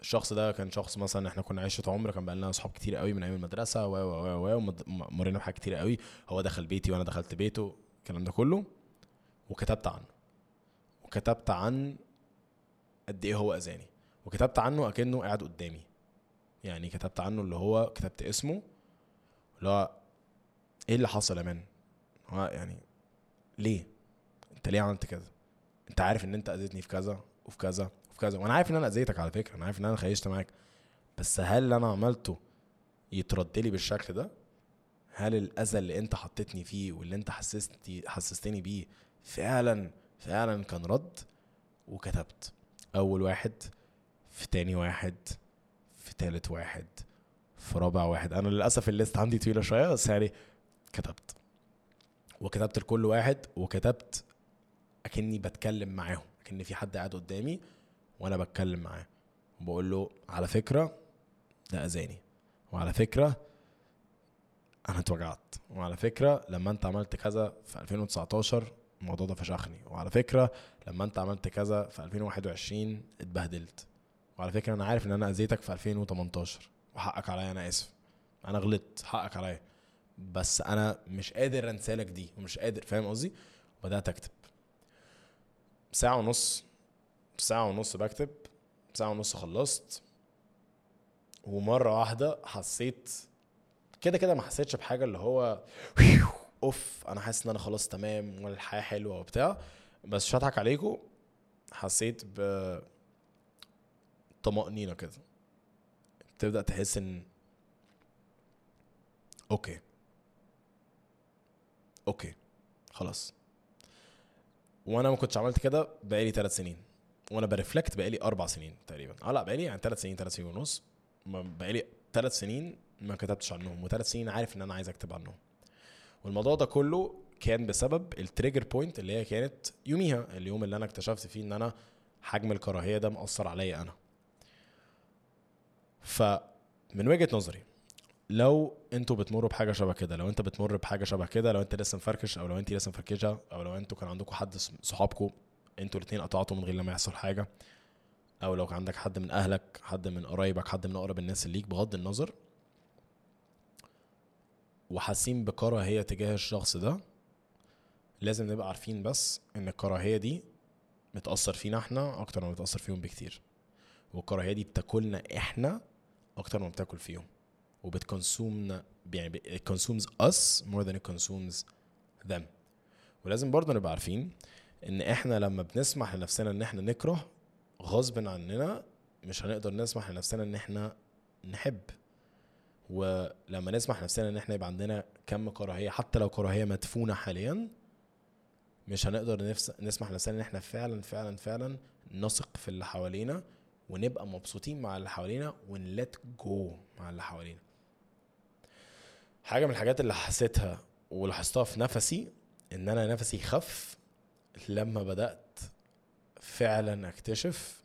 الشخص ده كان شخص مثلا إحنا كنا عشرة عمر كان بقى لنا أصحاب كتير قوي من أيام المدرسة و و و و ومد- م- مرينا بحاجات كتير قوي. هو دخل بيتي وأنا دخلت بيته الكلام ده كله. وكتبت عنه. وكتبت عن قد إيه هو أذاني. وكتبت عنه أكنه قاعد قدامي. يعني كتبت عنه اللي هو كتبت اسمه اللي هو إيه اللي حصل يا مان؟ هو يعني ليه؟ أنت ليه عملت كده أنت عارف إن أنت أذيتني في كذا وفي كذا. كذا. وأنا عارف إن أنا أذيتك على فكرة أنا عارف إن أنا خيشت معاك. بس هل اللي أنا عملته يترد لي بالشكل ده؟ هل الأذى اللي أنت حطيتني فيه واللي أنت حسستني حسستني بيه فعلا فعلا كان رد؟ وكتبت. أول واحد في تاني واحد في تالت واحد في رابع واحد. أنا للأسف الليست عندي طويلة شوية بس يعني كتبت. وكتبت لكل واحد وكتبت أكني بتكلم معاهم أكن في حد قاعد قدامي وأنا بتكلم معاه. وبقول له على فكرة ده أذاني وعلى فكرة أنا اتوجعت وعلى فكرة لما أنت عملت كذا في 2019 الموضوع ده فشخني وعلى فكرة لما أنت عملت كذا في 2021 اتبهدلت. وعلى فكرة أنا عارف إن أنا أذيتك في 2018 وحقك عليا أنا آسف. أنا غلطت حقك عليا. بس أنا مش قادر أنسالك دي ومش قادر فاهم قصدي؟ بدات أكتب. ساعة ونص ساعة ونص بكتب ساعة ونص خلصت ومرة واحدة حسيت كده كده ما حسيتش بحاجة اللي هو أوف أنا حاسس إن أنا خلاص تمام والحياة حلوة وبتاع بس مش هضحك عليكم حسيت ب طمأنينة كده. تبدأ تحس إن okay. okay خلاص. وأنا ما كنتش عملت كده بقالي ثلاث سنين. وأنا بـ reflect بقالي أربع سنين تقريبا. آه لا بقالي يعني ثلاث سنين ثلاث سنين ونص. بقالي ثلاث سنين ما كتبتش عنهم وثلاث سنين عارف إن أنا عايز أكتب عنهم. والموضوع ده كله كان بسبب ال trigger point اللي هي كانت يوميها اليوم اللي أنا اكتشفت فيه إن أنا حجم الكراهية ده مأثر عليا أنا. فمن وجهة نظري لو أنتوا بتمروا بحاجة شبه كده لو أنت بتمر بحاجة شبه كده لو أنت لسه مفركش أو لو أنت لسه مفركشة أو لو أنتوا كان عندكم حد صحابكم أنتوا الاثنين قطعتوا من غير لما يحصل حاجة. أو لو عندك حد من أهلك حد من قرايبك حد من أقرب الناس اللي ليك بغض النظر وحاسين بكراهيه تجاه الشخص ده لازم نبقى عارفين بس إن الكراهيه دي بتاثر فينا إحنا أكتر ما بتاثر فيهم بكتير. والكراهيه دي بتاكلنا إحنا أكتر ما بتاكل فيهم. وبتكونسومنا يعني it consumes us more than it consumes them. ولازم برضه نبقى عارفين إن إحنا لما بنسمح لنفسنا إن إحنا نكره غصب عننا مش هنقدر نسمح لنفسنا إن إحنا نحب. ولما نسمح لنفسنا إن إحنا يبقى عندنا كم كراهية حتى لو كراهية مدفونة حاليا مش هنقدر نفس نسمح لنفسنا إن إحنا فعلا فعلا فعلا نثق في اللي حوالينا ونبقى مبسوطين مع اللي حوالينا ونلت جو مع اللي حوالينا. حاجة من الحاجات اللي حسيتها ولاحظتها في نفسي إن أنا نفسي خف لما بدأت فعلا أكتشف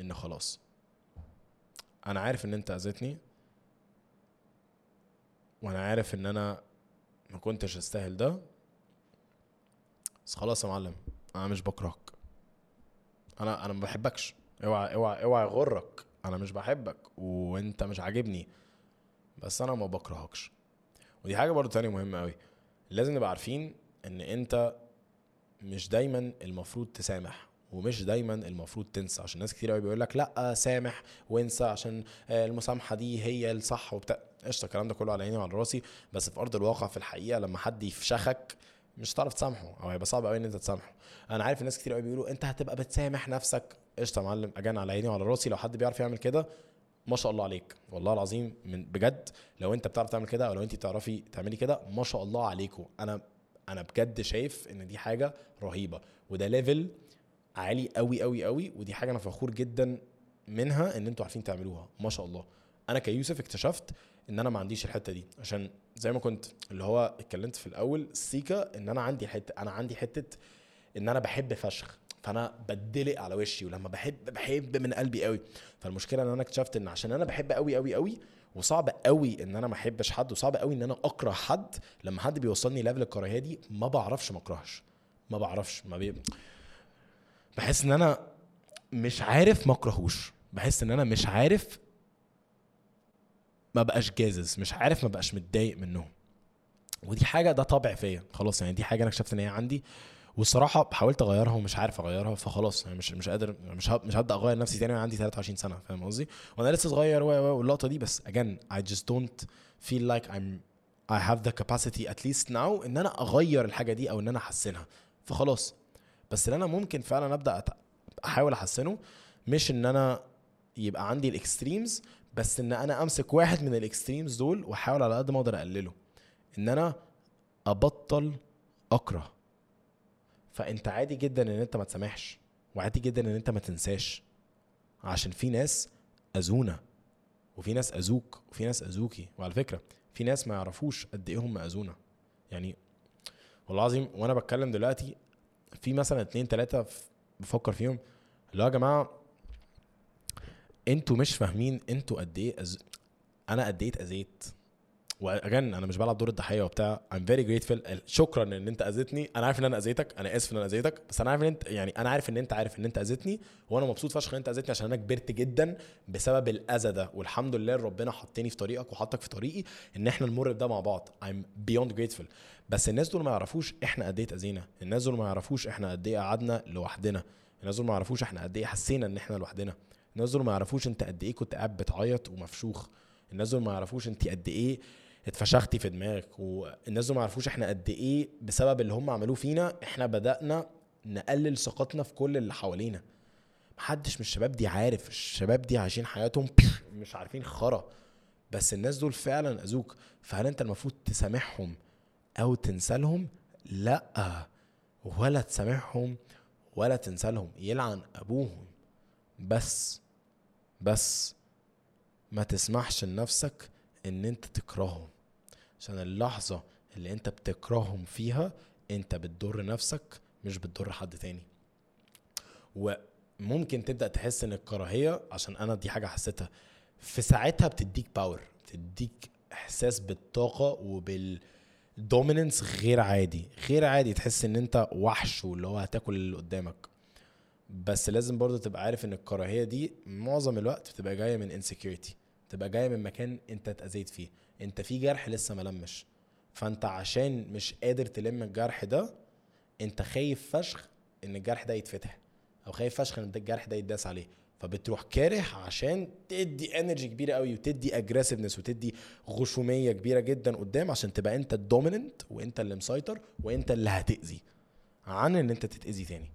إن خلاص. أنا عارف إن أنت أذيتني وأنا عارف إن أنا ما كنتش أستاهل ده بس خلاص يا معلم أنا مش بكرهك. أنا أنا ما بحبكش. اوعى اوعى اوعى يغرك. أنا مش بحبك وأنت مش عاجبني. بس أنا ما بكرهكش. ودي حاجة برضو تانية مهمة قوي لازم نبقى عارفين إن أنت مش دايما المفروض تسامح ومش دايما المفروض تنسى. عشان ناس كتير قوي بيقول لك لا سامح وانسى عشان المسامحة دي هي الصح وبتاع. قشطة الكلام ده كله على عيني وعلى راسي. بس في أرض الواقع في الحقيقة لما حد يفشخك مش هتعرف تسامحه أو هيبقى صعب قوي إن أنت تسامحه. أنا عارف الناس كتير قوي بيقولوا أنت هتبقى بتسامح نفسك. قشطة يا معلم أجان على عيني وعلى راسي. لو حد بيعرف يعمل كده ما شاء الله عليك. والله العظيم من بجد لو أنت بتعرف تعمل كده أو لو أنت بتعرفي تعملي كده ما شاء الله عليكم أنا أنا بجد شايف إن دي حاجة رهيبة وده level عالي قوي قوي قوي ودي حاجة أنا فخور جدا منها إن أنتوا عارفين تعملوها ما شاء الله. أنا كيوسف اكتشفت إن أنا ما عنديش الحتة دي عشان زي ما كنت اللي هو اتكلمت في الأول سيكا إن أنا عندي حتة أنا عندي حتة إن أنا بحب فشخ فأنا بتدلق على وشي ولما بحب بحب من قلبي قوي فالمشكلة إن أنا اكتشفت إن عشان أنا بحب قوي قوي قوي وصعب قوي ان أنا ما احبش حد وصعب قوي ان أنا اكره حد. لما حد بيوصلني level الكراهية دي ما بعرفش ما اكرهش. ما بعرفش ما بي... بحس ان أنا مش عارف ما اكرهوش. بحس ان أنا مش عارف ما بقاش جازز مش عارف ما بقاش متضايق منهم. ودي حاجة ده طبع فيا. خلاص يعني دي حاجة أنا اكتشفت إن هي عندي. والصراحة حاولت أغيرها ومش عارف أغيرها فخلاص يعني مش مش قادر مش مش هبدأ أغير نفسي تاني وأنا عندي 23 سنة فاهم قصدي؟ وأنا لسه صغير واللقطة دي بس again I just don't feel like I'm I have the capacity at least now إن أنا أغير الحاجة دي أو إن أنا أحسنها فخلاص. بس اللي أنا ممكن فعلا أبدأ أحاول أحسنه مش إن أنا يبقى عندي ال extremes بس إن أنا أمسك واحد من ال extremes دول وأحاول على قد ما أقدر أقلله. إن أنا أبطل أكره. فانت عادي جدا ان انت ما تسامحش وعادي جدا ان انت ما تنساش. عشان في ناس أذونا وفي ناس أذوك وفي ناس أذوكي. وعلى فكرة في ناس ما يعرفوش قد إيه هم أذونا. يعني والله العظيم وأنا بتكلم دلوقتي في مثلا اتنين تلاتة بفكر فيهم هو يا جماعة أنتوا مش فاهمين أنتوا قد إيه أز... أنا قد إيه اتأذيت. واجن أنا مش بلعب دور الضحية وبتاع. I'm very grateful. شكرا إن أنت أذيتني. أنا عارف إن أنا أذيتك. أنا آسف إن أنا أذيتك. بس أنا عارف إن انت يعني أنا عارف إن أنت عارف إن أنت أذيتني. وأنا مبسوط فشخ إن أنت أذيتني عشان أنا كبرت جدا بسبب الأذى ده. والحمد لله ربنا حطني في طريقك وحطك في طريقي إن إحنا نمر بده مع بعض. I'm beyond grateful. بس الناس دول ما يعرفوش إحنا قد إيه اتاذينا الناس دول ما يعرفوش إحنا قد إيه قعدنا لوحدنا. الناس دول ما يعرفوش إحنا قد إيه حسينا إن إحنا لوحدنا. الناس دول ما يعرفوش أنت قد إيه كنت قاعد بتعيط ومفشوخ. الناس دول ما يعرفوش أنت قد إيه اتفشختي في دماغك والناس دول ما يعرفوش إحنا قد إيه بسبب اللي هم عملوه فينا إحنا بدأنا نقلل ثقتنا في كل اللي حوالينا. محدش من الشباب دي عارف الشباب دي عايشين حياتهم مش عارفين خرا بس الناس دول فعلا أذوك. فهل انت المفروض تسامحهم أو تنسى لهم لأ ولا تسامحهم ولا تنسى لهم يلعن أبوهم. بس بس ما تسمحش لنفسك إن أنت تكرههم. عشان اللحظة اللي أنت بتكرههم فيها أنت بتضر نفسك مش بتضر حد تاني. وممكن تبدأ تحس إن الكراهية عشان أنا دي حاجة حسيتها في ساعتها بتديك power بتديك إحساس بالطاقة وبال dominance غير عادي. غير عادي تحس إن أنت وحش واللي هو هتاكل اللي قدامك. بس لازم برضو تبقى عارف إن الكراهية دي معظم الوقت بتبقى جاية من insecurity. تبقى جاية من مكان انت اتأذيت فيه. انت في جرح لسه ملمش فانت عشان مش قادر تلم الجرح ده انت خايف فشخ ان الجرح ده يتفتح. أو خايف فشخ ان الجرح ده يتداس عليه. فبتروح كاره عشان تدي energy كبيرة قوي وتدي aggressiveness وتدي غشومية كبيرة جدا قدام عشان تبقى انت ال dominant وانت اللي مسيطر وانت اللي هتأذي. عن ان انت تتأذي تاني.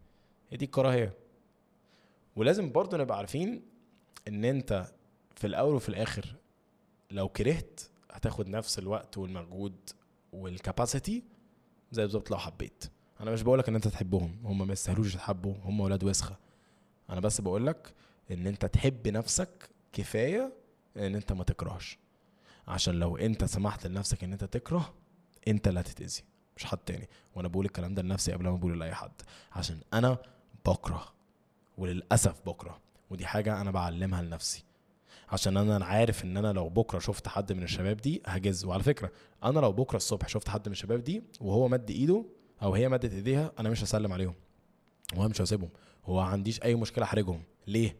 هي دي الكراهية. ولازم برضه نبقى عارفين ان انت في الأول وفي الآخر لو كرهت هتاخد نفس الوقت والمجهود والكاباسيتي زي بالظبط لو حبيت. أنا مش بقولك إن أنت تحبهم هم ما يستاهلوش يتحبوا هم ولاد وسخة. أنا بس بقولك إن أنت تحب نفسك كفاية إن أنت ما تكرهش. عشان لو أنت سمحت لنفسك إن أنت تكره أنت اللي هتتأذي مش حد تاني. وأنا بقول الكلام ده لنفسي قبل ما بقوله لأي حد. عشان أنا بكره وللأسف بكره. ودي حاجة أنا بعلمها لنفسي. عشان أنا عارف ان أنا لو بكرة شفت حد من الشباب دي هجز. وعلى فكرة أنا لو بكرة الصبح شفت حد من الشباب دي وهو مد ايده أو هي مدت ايديها أنا مش هسلم عليهم. وأنا مش هسيبهم. هو عنديش اي مشكلة احرجهم. ليه؟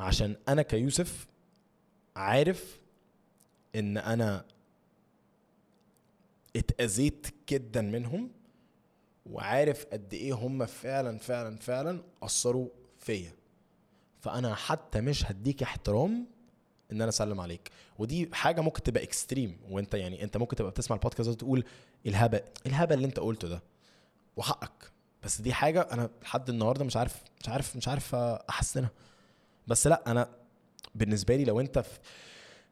عشان أنا كيوسف عارف ان أنا اتأذيت جدا منهم وعارف قد إيه هم فعلا فعلا فعلا أثروا فيا. فأنا حتى مش هديك احترام إن أنا أسلم عليك. ودي حاجة ممكن تبقى extreme وأنت يعني أنت ممكن تبقى بتسمع البودكاست ده وتقول الهبل الهبل اللي أنت قلته ده وحقك. بس دي حاجة أنا لحد النهارده مش عارف مش عارف مش عارف أحسنها. بس لأ أنا بالنسبة لي لو أنت في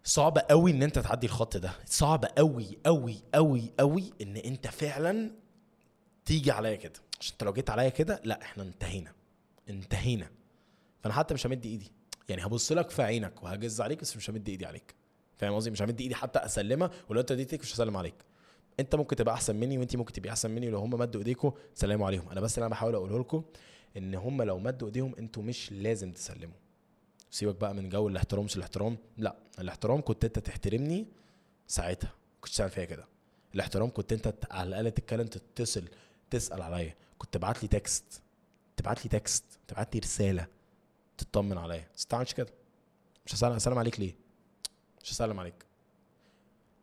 صعب قوي إن أنت تعدي الخط ده. صعب قوي قوي قوي قوي إن أنت فعلا تيجي عليا كده. عشان أنت لو جيت عليا كده لأ إحنا انتهينا انتهينا. فأنا حتى مش همد إيدي. يعني هبص لك في عينك وهجز عليك بس مش همد ايدي عليك. فاهم قصدي؟ مش همد ايدي حتى اسلمها ولو انت اديتك مش هسلم عليك. انت ممكن تبقى احسن مني وانت ممكن تبقي احسن مني ولو هم مدوا ايديكم سلموا عليهم. أنا بس اللي أنا بحاول اقوله لكم ان هم لو مدوا ايديهم أنتوا مش لازم تسلموا. سيبك بقى من جو الاحترام مش الاحترام. لا الاحترام كنت انت تحترمني ساعتها. كنت تعمل فيا كده. الاحترام كنت انت على الأقل تتكلم تتصل تسأل عليا. كنت تبعت لي text. تبعت لي text. تبعت لي رسالة. تطمن عليا. بس تعملش كده. مش هسلم هسلم عليك ليه؟ مش هسلم عليك.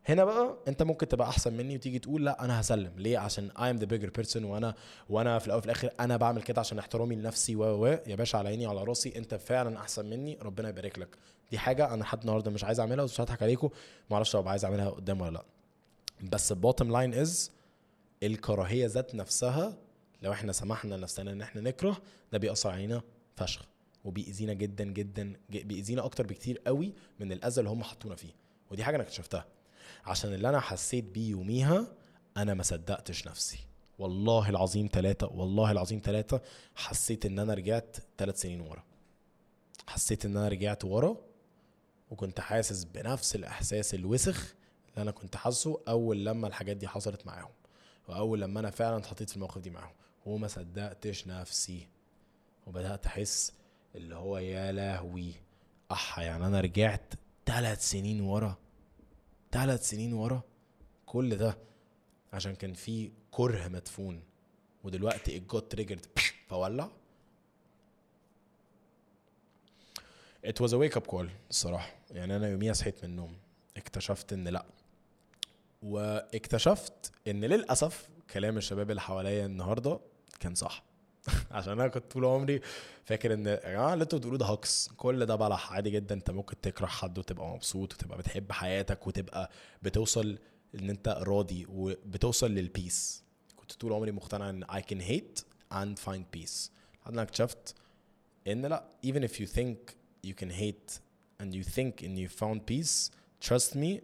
هنا بقى انت ممكن تبقى أحسن مني وتيجي تقول لا أنا هسلم. ليه؟ عشان I am the bigger person وأنا وأنا في الأول وفي الآخر أنا بعمل كده عشان احترامي لنفسي و و. يا باشا على عيني وعلى راسي. انت فعلا أحسن مني ربنا يبارك لك. دي حاجة أنا لحد النهارده مش عايز أعملها ومش هضحك عليكم ما أعرفش لو عايز أعملها قدام ولا لأ. بس ال bottom line is الكراهية ذات نفسها لو إحنا سمحنا لنفسنا إن إحنا نكره ده بيأثر علينا فشخ. وبيأذينا جدا جدا بيأذينا أكتر بكتير قوي من الأذى اللي هم حطونا فيه. ودي حاجة أنا اكتشفتها. عشان اللي أنا حسيت بيه يوميها أنا ما صدقتش نفسي. والله العظيم ثلاثة والله العظيم ثلاثة حسيت إن أنا رجعت ثلاث سنين ورا. حسيت إن أنا رجعت ورا وكنت حاسس بنفس الإحساس الوسخ اللي أنا كنت حاسه أول لما الحاجات دي حصلت معاهم. وأول لما أنا فعلا اتحطيت في الموقف دي معاهم. وما صدقتش نفسي. وبدأت أحس اللي هو يا لهوي. أح يعني أنا رجعت ثلاث سنين ورا ثلاث سنين ورا كل ده عشان كان في كره مدفون ودلوقتي it got triggered فولع. It was a wake up call الصراحة. يعني أنا يوميها صحيت من النوم اكتشفت إن لأ. واكتشفت إن للأسف كلام الشباب اللي حواليا النهاردة كان صح. عشان أنا كنت طول عمري فاكر ان يا جماعة اللي أنتوا بتقولوه ده hoax. كل ده بلح عادي جدا انت ممكن تكره حد وتبقى مبسوط وتبقى بتحب حياتك وتبقى بتوصل ان انت راضي وبتوصل للبيس كنت طول عمري مقتنع ان I can hate and find peace. لحد ما اكتشفت ان لا even if you think you can hate and you think and you found peace trust me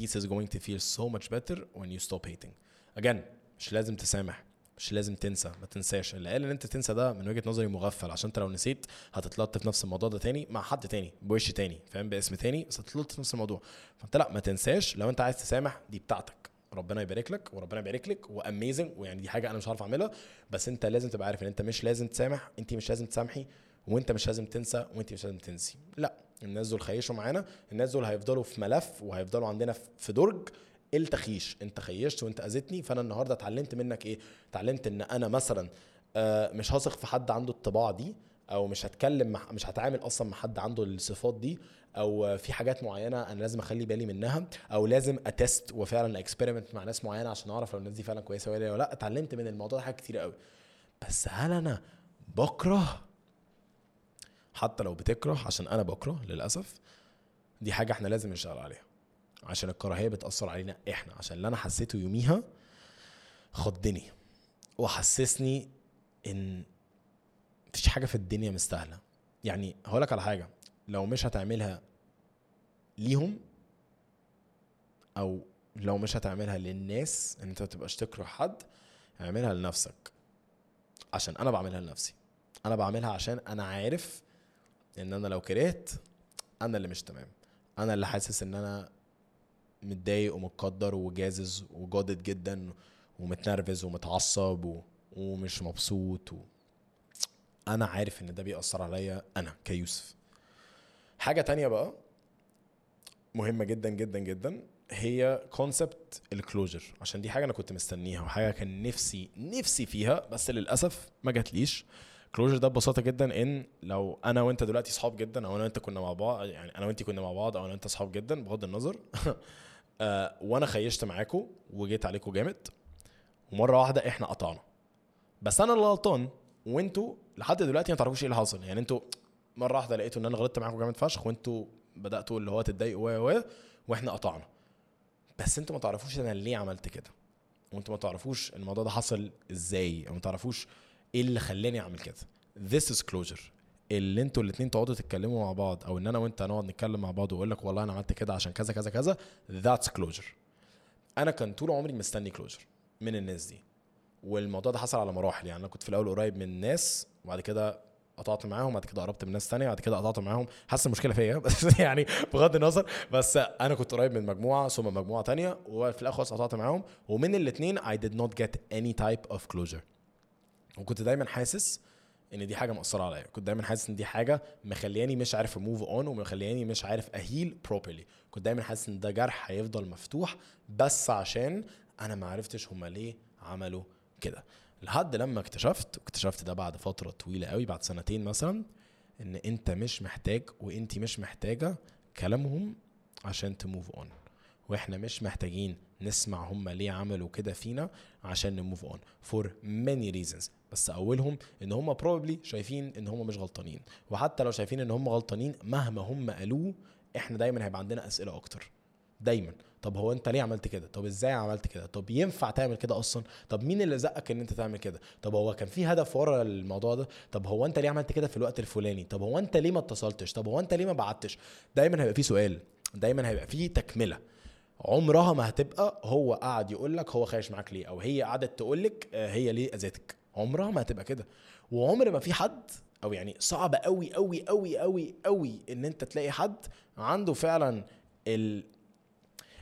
peace is going to feel so much better when you stop hating. Again مش لازم تسامح. مش لازم تنسى ما تنساش. اللي قال ان انت تنسى ده من وجهة نظري مغفل. عشان انت لو نسيت هتتلط في نفس الموضوع ده تاني مع حد تاني بوش تاني فاهم؟ باسم تاني بس هتتلط في نفس الموضوع. فانت لأ ما تنساش لو انت عايز تسامح دي بتاعتك. ربنا يبارك لك وربنا يبارك لك واميزنج ويعني دي حاجة أنا مش عارف أعملها. بس انت لازم تبقى عارف إن انت مش لازم تسامح انت مش لازم تسامحي وانت مش لازم تنسى وانت مش لازم تنسي. لأ الناس دول خيشوا معانا الناس دول هيفضلوا في ملف وهيفضلوا عندنا في درج التخيش انت خيشت وانت اذيتني فانا النهارده اتعلمت منك إيه؟ اتعلمت ان أنا مثلا آه، مش هثق في حد عنده الطباع دي أو مش هتكلم مع مش هتعامل أصلا مع حد عنده الصفات دي أو في حاجات معينة أنا لازم اخلي بالي منها أو لازم a test وفعلا experiment مع ناس معينة عشان اعرف لو الناس دي فعلا كويسة ولا لا اتعلمت من الموضوع ده حاجات كتير قوي. بس هل أنا بكره؟ حتى لو بتكره عشان أنا بكره للأسف دي حاجة إحنا لازم نشتغل عليها. عشان الكراهية بتأثر علينا إحنا. عشان اللي أنا حسيته يوميها خضني وحسسني إن مفيش حاجة في الدنيا مستاهلة. يعني هقولك على حاجة لو مش هتعملها ليهم أو لو مش هتعملها للناس إن أنت متبقاش تكره حد اعملها لنفسك. عشان أنا بعملها لنفسي. أنا بعملها عشان أنا عارف إن أنا لو كرهت أنا اللي مش تمام. أنا اللي حاسس إن أنا متضايق ومتقدر وجازز وجادد جدا ومتنرفز ومتعصب. ومش مبسوط و... أنا عارف إن ده بيأثر عليا أنا كيوسف. حاجة تانية بقى مهمة جدا جدا جدا هي concept ال closure عشان دي حاجة أنا كنت مستنيها وحاجة كان نفسي نفسي فيها بس للأسف ما جاتليش. closure ده ببساطة جدا إن لو أنا وأنت دلوقتي صحاب جدا أو أنا وأنت كنا مع بعض يعني أنا وانت كنا مع بعض أو أنا وأنت صحاب جدا بغض النظر. آه، وأنا خيشت معاكم وجيت عليكم جامد ومرة واحدة إحنا قطعنا. بس أنا اللي غلطان وانتوا لحد دلوقتي ما تعرفوش إيه اللي حصل. يعني أنتوا مرة واحدة لقيتوا ان أنا غلطت معاكم جامد فشخ وانتوا بدأتوا اللي هو تتضايقوا و و وإحنا قطعنا. بس أنتوا ما تعرفوش أنا ليه عملت كده؟ وانتوا ما تعرفوش الموضوع ده حصل إزاي أو ما تعرفوش إيه اللي خلاني اعمل كده. This is closure. اللي أنتوا الاتنين تقعدوا تتكلموا مع بعض أو إن أنا وأنت نقعد نتكلم مع بعض وأقول لك والله أنا عملت كده عشان كذا كذا كذا that's closure. أنا كان طول عمري مستني closure من الناس دي. والموضوع ده حصل على مراحل يعني أنا كنت في الأول قريب من ناس وبعد كده قطعت معاهم بعد كده قربت من ناس تانية بعد كده قطعت معاهم. حاسس المشكلة فيا بس يعني بغض النظر. بس أنا كنت قريب من مجموعة ثم مجموعة تانية وفي الآخر قطعت معاهم. ومن الاثنين I did not get any type of closure. وكنت دايما حاسس إن دي حاجة مأثرة عليا. كنت دايما حاسس إن دي حاجة مخلياني مش عارف a move on ومخلياني مش عارف a heal properly كنت دايما حاسس إن ده جرح هيفضل مفتوح بس عشان أنا ما عرفتش هما ليه عملوا كده. لحد لما اكتشفت اكتشفت ده بعد فترة طويلة قوي بعد سنتين مثلا إن أنت مش محتاج وأنت مش محتاجة كلامهم عشان ت move on وإحنا مش محتاجين نسمع هم ليه عملوا كده فينا عشان ن move on for many reasons بس أولهم إن هم probably شايفين إن هم مش غلطانين. وحتى لو شايفين إن هم غلطانين مهما هم قالوه إحنا دايما هيبقى عندنا أسئلة أكتر. دايما. طب هو أنت ليه عملت كده؟ طب إزاي عملت كده؟ طب ينفع تعمل كده أصلا؟ طب مين اللي زقك إن أنت تعمل كده؟ طب هو كان في هدف ورا الموضوع ده؟ طب هو أنت ليه عملت كده في الوقت الفلاني؟ طب هو أنت ليه ما اتصلتش؟ طب هو أنت ليه ما بعتش؟ دايما هيبقى في سؤال. دايما هيبقى في تكملة. عمرها ما هتبقى هو قاعد يقول لك هو خايش معاك ليه أو هي قعدت تقول لك آه، هي ليه اذتك عمرها ما هتبقى كده. وعمر ما في حد أو يعني صعب قوي قوي قوي قوي قوي إن أنت تلاقي حد عنده فعلا ال...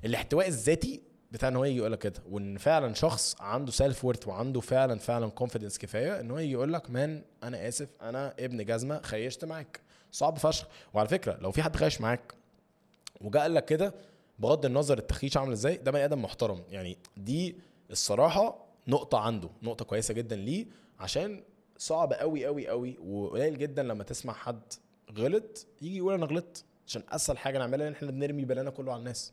الاحتواء الذاتي بتاع إن هو يجي يقول لك كده. وإن فعلا شخص عنده self worth وعنده فعلا فعلا confidence كفاية إن هو يجي يقول لك man أنا آسف أنا ابن جزمة خيشت معاك. صعب فشخ. وعلى فكرة لو في حد خايش معاك وجا قال لك كده بغض النظر التخيش عامل إزاي ده بني آدم محترم. يعني دي الصراحة نقطة عنده نقطة كويسة جدا ليه عشان صعب قوي قوي قوي وقليل جدا لما تسمع حد غلط يجي يقول أنا غلطت عشان أسهل حاجة نعملها إن إحنا بنرمي بلانا كله على الناس.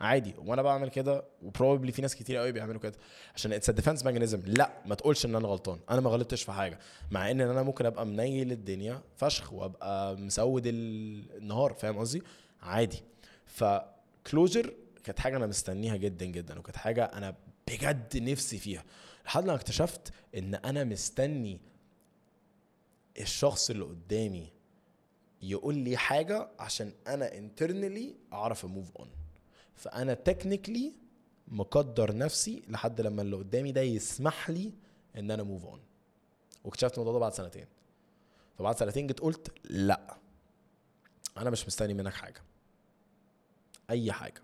عادي وأنا بعمل كده و probably في ناس كتير قوي بيعملوا كده عشان it's defense mechanism لا ما تقولش إن أنا غلطان أنا ما غلطتش في حاجة مع إن أنا ممكن أبقى منيل الدنيا فشخ وأبقى مسود ال- النهار فاهم قصدي؟ عادي. ف closure كانت حاجة أنا مستنيها جدا جدا وكانت حاجة أنا بجد نفسي فيها. لحد ما اكتشفت إن أنا مستني الشخص اللي قدامي يقول لي حاجة عشان أنا internally أعرف a move on فأنا technically مقدر نفسي لحد لما اللي قدامي ده يسمح لي إن أنا move on واكتشفت الموضوع ده بعد سنتين. فبعد سنتين جيت قلت لأ أنا مش مستني منك حاجة. أي حاجة.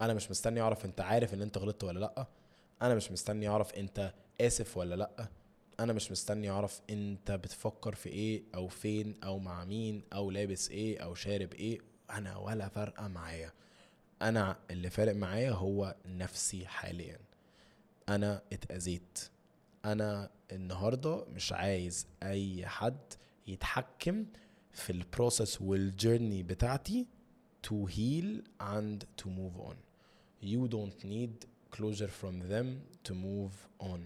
أنا مش مستني أعرف أنت عارف إن أنت غلطت ولا لأ. أنا مش مستني أعرف أنت آسف ولا لأ. أنا مش مستني أعرف أنت بتفكر في إيه أو فين أو مع مين أو لابس إيه أو شارب إيه. أنا ولا فارقة معايا. أنا اللي فارق معايا هو نفسي حاليا. أنا اتأذيت. أنا النهارده مش عايز أي حد يتحكم في ال process وال journey بتاعتي. To heal and to move on. You don't need closure from them to move on.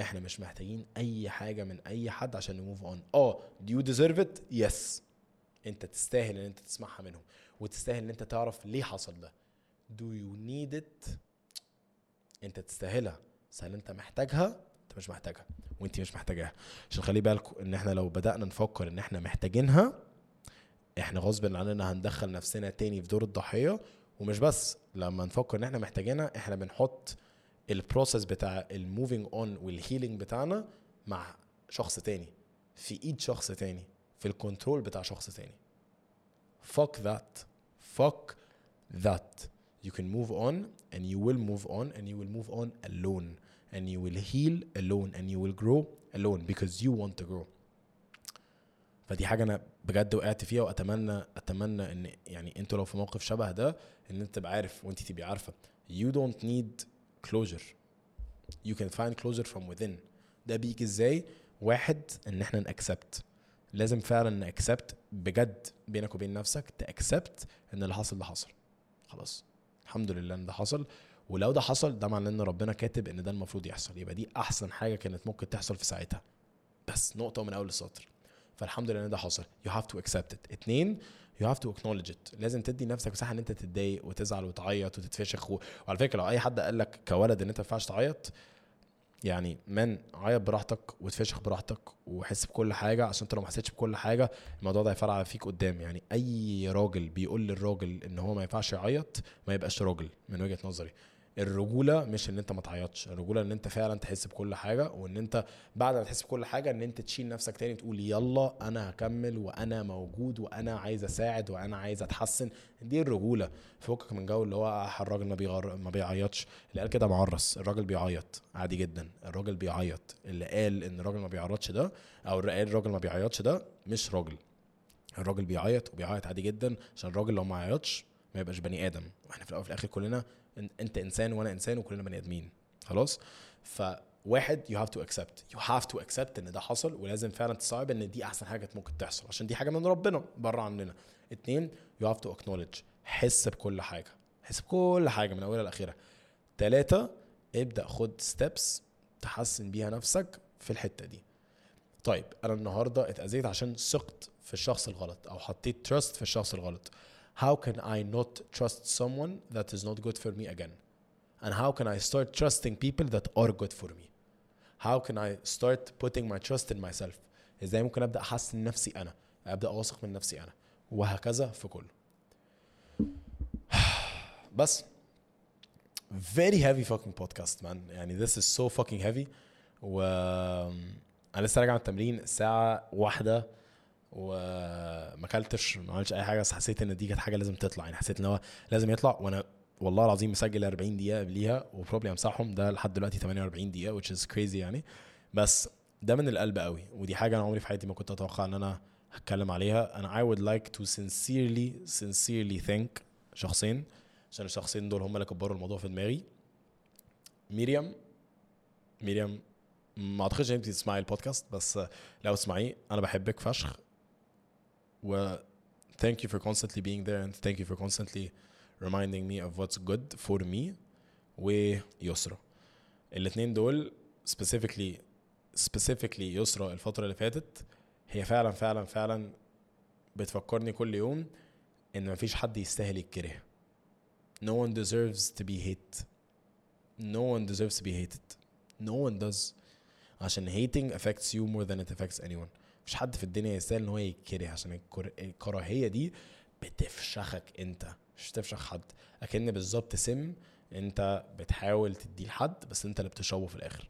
إحنا مش محتاجين أي حاجة من أي حد عشان ن move on آه do you deserve it? Yes. أنت تستاهل إن أنت تسمعها منهم. وتستاهل إن أنت تعرف ليه حصل ده. Do you need it? أنت تستاهلها. بس هل أنت محتاجها؟ أنت مش محتاجها. وأنت مش محتاجاها. عشان خلي بالكم إن إحنا لو بدأنا نفكر إن إحنا محتاجينها إحنا غصب عننا هندخل نفسنا تاني في دور الضحية. ومش بس لما نفكر إن إحنا محتاجينها إحنا بنحط ال process بتاع ال moving on وال healing بتاعنا مع شخص تاني في إيد شخص تاني في ال control بتاع شخص تاني. Fuck that. Fuck that. You can move on and you will move on and you will move on alone. And you will heal alone and you will grow alone because you want to grow. فدي حاجة أنا بجد وقعت فيها وأتمنى أتمنى إن يعني أنتوا لو في موقف شبه ده إن أنت تبقى عارف وأنت تبقي عارفة. You don't need closure. You can find closure from within. ده بيجي إزاي؟ واحد إن إحنا نأكسبت لازم فعلا نأكسبت بجد بينك وبين نفسك تأكسبت إن اللي حصل ده حصل. خلاص. الحمد لله إن ده حصل. ولو ده حصل ده معناه إن ربنا كاتب إن ده المفروض يحصل. يبقى دي أحسن حاجة كانت ممكن تحصل في ساعتها. بس نقطة من أول السطر. فالحمد لله إن ده حصل. You have to accept it. اتنين you have to acknowledge it. لازم تدي نفسك مساحة إن أنت تتضايق وتزعل وتعيط وتتفشخ و... وعلى فكرة لو أي حد قال لك كولد إن أنت ما ينفعش تعيط يعني من عيط براحتك وتفشخ براحتك وحس بكل حاجة. عشان أنت لو ما حسيتش بكل حاجة الموضوع ده هيفرع فيك قدام. يعني أي راجل بيقول للراجل إن هو ما ينفعش يعيط ما يبقاش راجل من وجهة نظري. الرجولة مش إن أنت ما تعيطش. الرجولة إن أنت فعلا تحس بكل حاجة وإن أنت بعد ما تحس بكل حاجة إن أنت تشيل نفسك تاني تقول يلا أنا هكمل وأنا موجود وأنا عايز أساعد وأنا عايز أتحسن. دي الرجولة. فكك من جو اللي هو الراجل ما بيغر ما بيعيطش. اللي قال كده معرس. الراجل بيعيط عادي جدا. الراجل بيعيط. اللي قال إن الراجل ما بيعيطش ده أو اللي قال الراجل ما بيعيطش ده مش راجل. الراجل بيعيط وبيعيط عادي جدا عشان الراجل لو ما عيطش ما يبقاش بني آدم. وإحنا في الأول وفي الآخر كلنا أنت إنسان وأنا إنسان وكلنا بني آدمين. خلاص؟ فواحد you have to accept. You have to accept إن ده حصل ولازم فعلا تستوعب إن دي أحسن حاجة ممكن تحصل عشان دي حاجة من ربنا بره عننا. اتنين you have to acknowledge. حس بكل حاجة. حس بكل حاجة من أولها لاخرها تلاتة ابدأ خد steps تحسن بيها نفسك في الحتة دي. طيب أنا النهارده اتأذيت عشان ثقت في الشخص الغلط أو حطيت trust في الشخص الغلط. how can I not trust someone that is not good for me again? And how can I start trusting people that are good for me? How can I start putting my trust in myself? ازاي ممكن ابدا احسن نفسي انا ابدا اوثق من نفسي انا وهكذا في كله بس very heavy fucking podcast man يعني this is so fucking heavy و انا لسه راجع من التمرين الساعة واحدة وما اكلتش ما عملتش أي حاجة بس حسيت إن دي كانت حاجة لازم تطلع. يعني حسيت إن هو لازم يطلع وأنا والله العظيم مسجل 40 دقيقة قبليها وبروبلي أمسحهم ده لحد دلوقتي 48 دقيقة which is crazy يعني. بس ده من القلب قوي ودي حاجة أنا عمري في حياتي ما كنت أتوقع إن أنا هتكلم عليها. أنا I would like to sincerely sincerely thank شخصين عشان الشخصين دول هم اللي كبروا الموضوع في دماغي. مريم مريم ما أعتقدش ان انت تسمعي البودكاست بس لو تسمعيه أنا بحبك فشخ. و thank you for constantly being there and thank you for constantly reminding me of what's good for me ويسرا الاتنين دول specifically specifically يسرا الفترة اللي فاتت هي فعلا فعلا فعلا بتفكرني كل يوم ان مفيش حد يستاهل يتكره no one deserves to be hate no one deserves to be hated no one does عشان hating affects you more than it affects anyone مفيش حد في الدنيا يستاهل إن هو يتكره عشان الكر- الكراهية دي بتفشخك أنت مش تفشخ حد. أكن بالظبط سم أنت بتحاول تديه لحد بس أنت اللي بتشربه في الآخر.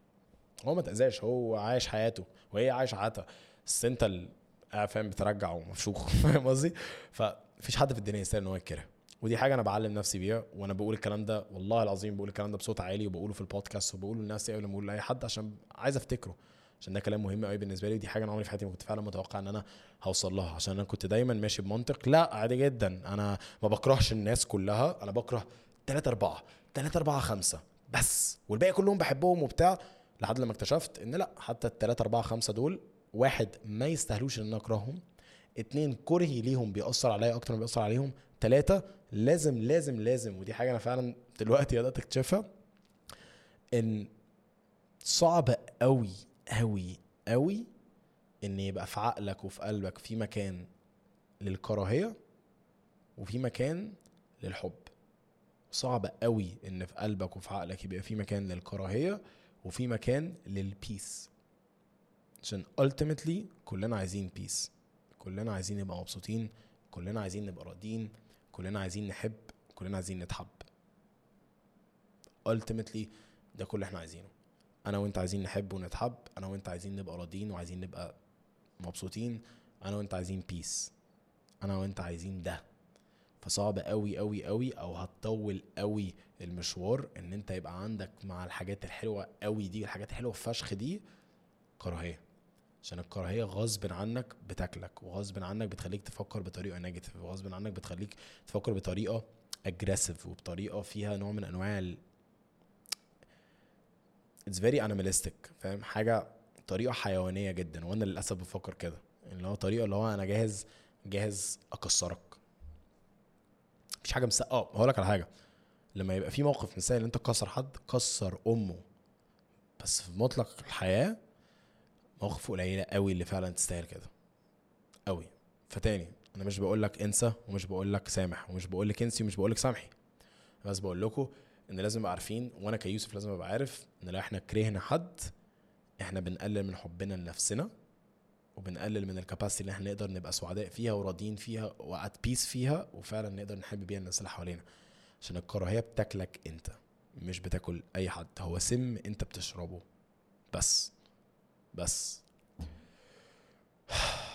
هو ما تأذاش هو عايش حياته وهي عايشة حياتها بس أنت ال- قاعد فاهم بترجع ومفشوخ فاهم قصدي؟ فمفيش حد في الدنيا يستاهل إن هو يتكره. ودي حاجة أنا بعلم نفسي بيها وأنا بقول الكلام ده والله العظيم بقول الكلام ده بصوت عالي وبقوله في البودكاست وبقوله لنفسي قبل ما اقوله لأي حد عشان عايز أفتكره. عشان ده كلام مهم قوي بالنسبة لي ودي حاجة أنا عمري في حياتي ما كنت فعلا متوقع إن أنا هوصل لها. عشان أنا كنت دايما ماشي بمنطق لا عادي جدا. أنا ما بكرهش الناس كلها أنا بكره 3 4 3 4 5 بس. والباقي كلهم بحبهم وبتاع لحد لما اكتشفت إن لا حتى ال 3 4 5 دول واحد ما يستاهلوش إن أنا أكرههم اتنين كرهي ليهم بيأثر عليا أكتر ما بيأثر عليهم تلاتة لازم لازم لازم ودي حاجة أنا فعلا دلوقتي بدأت أكتشفها إن صعب قوي قوي قوي إن يبقى في عقلك وفي قلبك في مكان للكراهية وفي مكان للحب. صعب قوي إن في قلبك وفي عقلك يبقى في مكان للكراهية وفي مكان للبيس عشان ultimately كلنا عايزين بيس كلنا عايزين نبقى مبسوطين. كلنا عايزين نبقى راضيين. كلنا عايزين نحب. كلنا عايزين نتحب. ultimately ده كل اللي إحنا عايزينه. أنا وانت عايزين نحب ونتحب أنا وانت عايزين نبقى راضيين وعايزين نبقى مبسوطين أنا وانت عايزين peace أنا وانت عايزين ده. فصعب قوي قوي قوي أو هتطول قوي المشوار ان انت يبقى عندك مع الحاجات الحلوة قوي دي الحاجات الحلوة فشخ دي كراهية. عشان الكراهية غصب عنك بتاكلك وغصب عنك بتخليك تفكر بطريقة negative وغصب عنك بتخليك تفكر بطريقة aggressive وبطريقة فيها نوع من أنواع it's very animalistic فاهم؟ حاجة طريقة حيوانية جدا وأنا للأسف بفكر كده. اللي هو طريقة اللي هو أنا جاهز جاهز أكسرك. مفيش حاجة مس آه هقول لك على حاجة. لما يبقى في موقف مثالي إن أنت تكسر حد كسر أمه. بس في مطلق الحياة مواقف قليلة قوي اللي فعلا تستاهل كده. قوي فتاني أنا مش بقول لك انسى ومش بقول لك سامح ومش بقول لك انسي ومش بقول لك سامحي. بس بقول لكم إن لازم نبقى عارفين وأنا كيوسف لازم أبقى عارف إن لو إحنا كرهنا حد إحنا بنقلل من حبنا لنفسنا وبنقلل من ال capacity اللي إحنا نقدر نبقى سعداء فيها وراضيين فيها و at peace فيها وفعلا نقدر نحب بيها الناس اللي حوالينا. عشان الكراهيه بتاكلك أنت مش بتاكل أي حد. هو سم أنت بتشربه. بس. بس.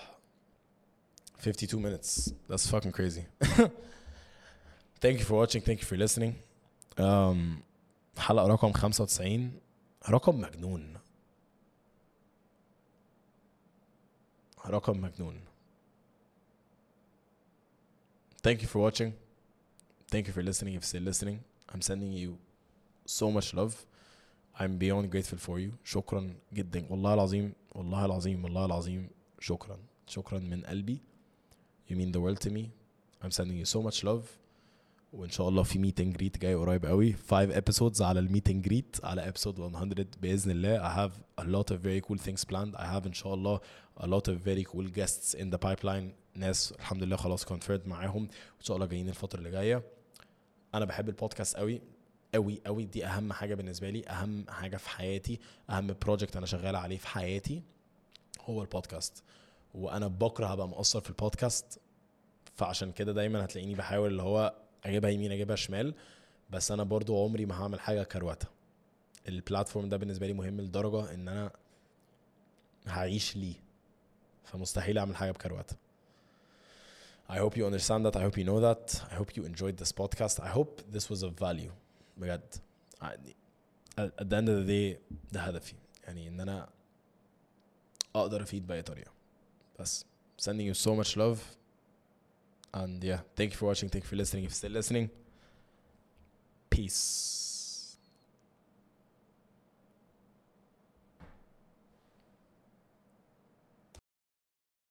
52 minutes. That's fucking crazy. Thank you for watching. Thank you for listening. um, حلقة رقم 95 رقم مجنون رقم مجنون thank you for watching thank you for listening if you're still listening I'm sending you so much love I'm beyond grateful for you شكرا جدا والله العظيم والله العظيم والله العظيم شكرا شكرا من قلبي you mean the world to me I'm sending you so much love وإن شاء الله في meet and greet جاي قريب قوي. 5 episodes على ال meet and greet على episode 100 بإذن الله. I have a lot of very cool things planned. I have إن شاء الله a lot of very cool guests in the pipeline. ناس الحمد لله خلاص confirmed معاهم. وإن شاء الله جايين الفترة اللي جاية. أنا بحب البودكاست قوي قوي قوي. دي أهم حاجة بالنسبة لي أهم حاجة في حياتي أهم project أنا شغال عليه في حياتي هو البودكاست وأنا بكره ابقى مقصر في البودكاست فعشان كده دايما هتلاقيني بحاول اللي هو أجيبها يمين أجيبها شمال بس أنا برضو عمري ما هعمل حاجة كروته ال platform ده بالنسبة لي مهم لدرجة إن أنا هعيش ليه. فمستحيل أعمل حاجة بكروته I hope you understand that. I hope you know that. I hope you enjoyed this podcast. I hope this was of value. بجد. At the end of the day ده هدفي. يعني إن أنا أقدر أفيد بأي طريقة. بس sending you so much love. And yeah thank you for watching. Thank you for listening. If you're still listening peace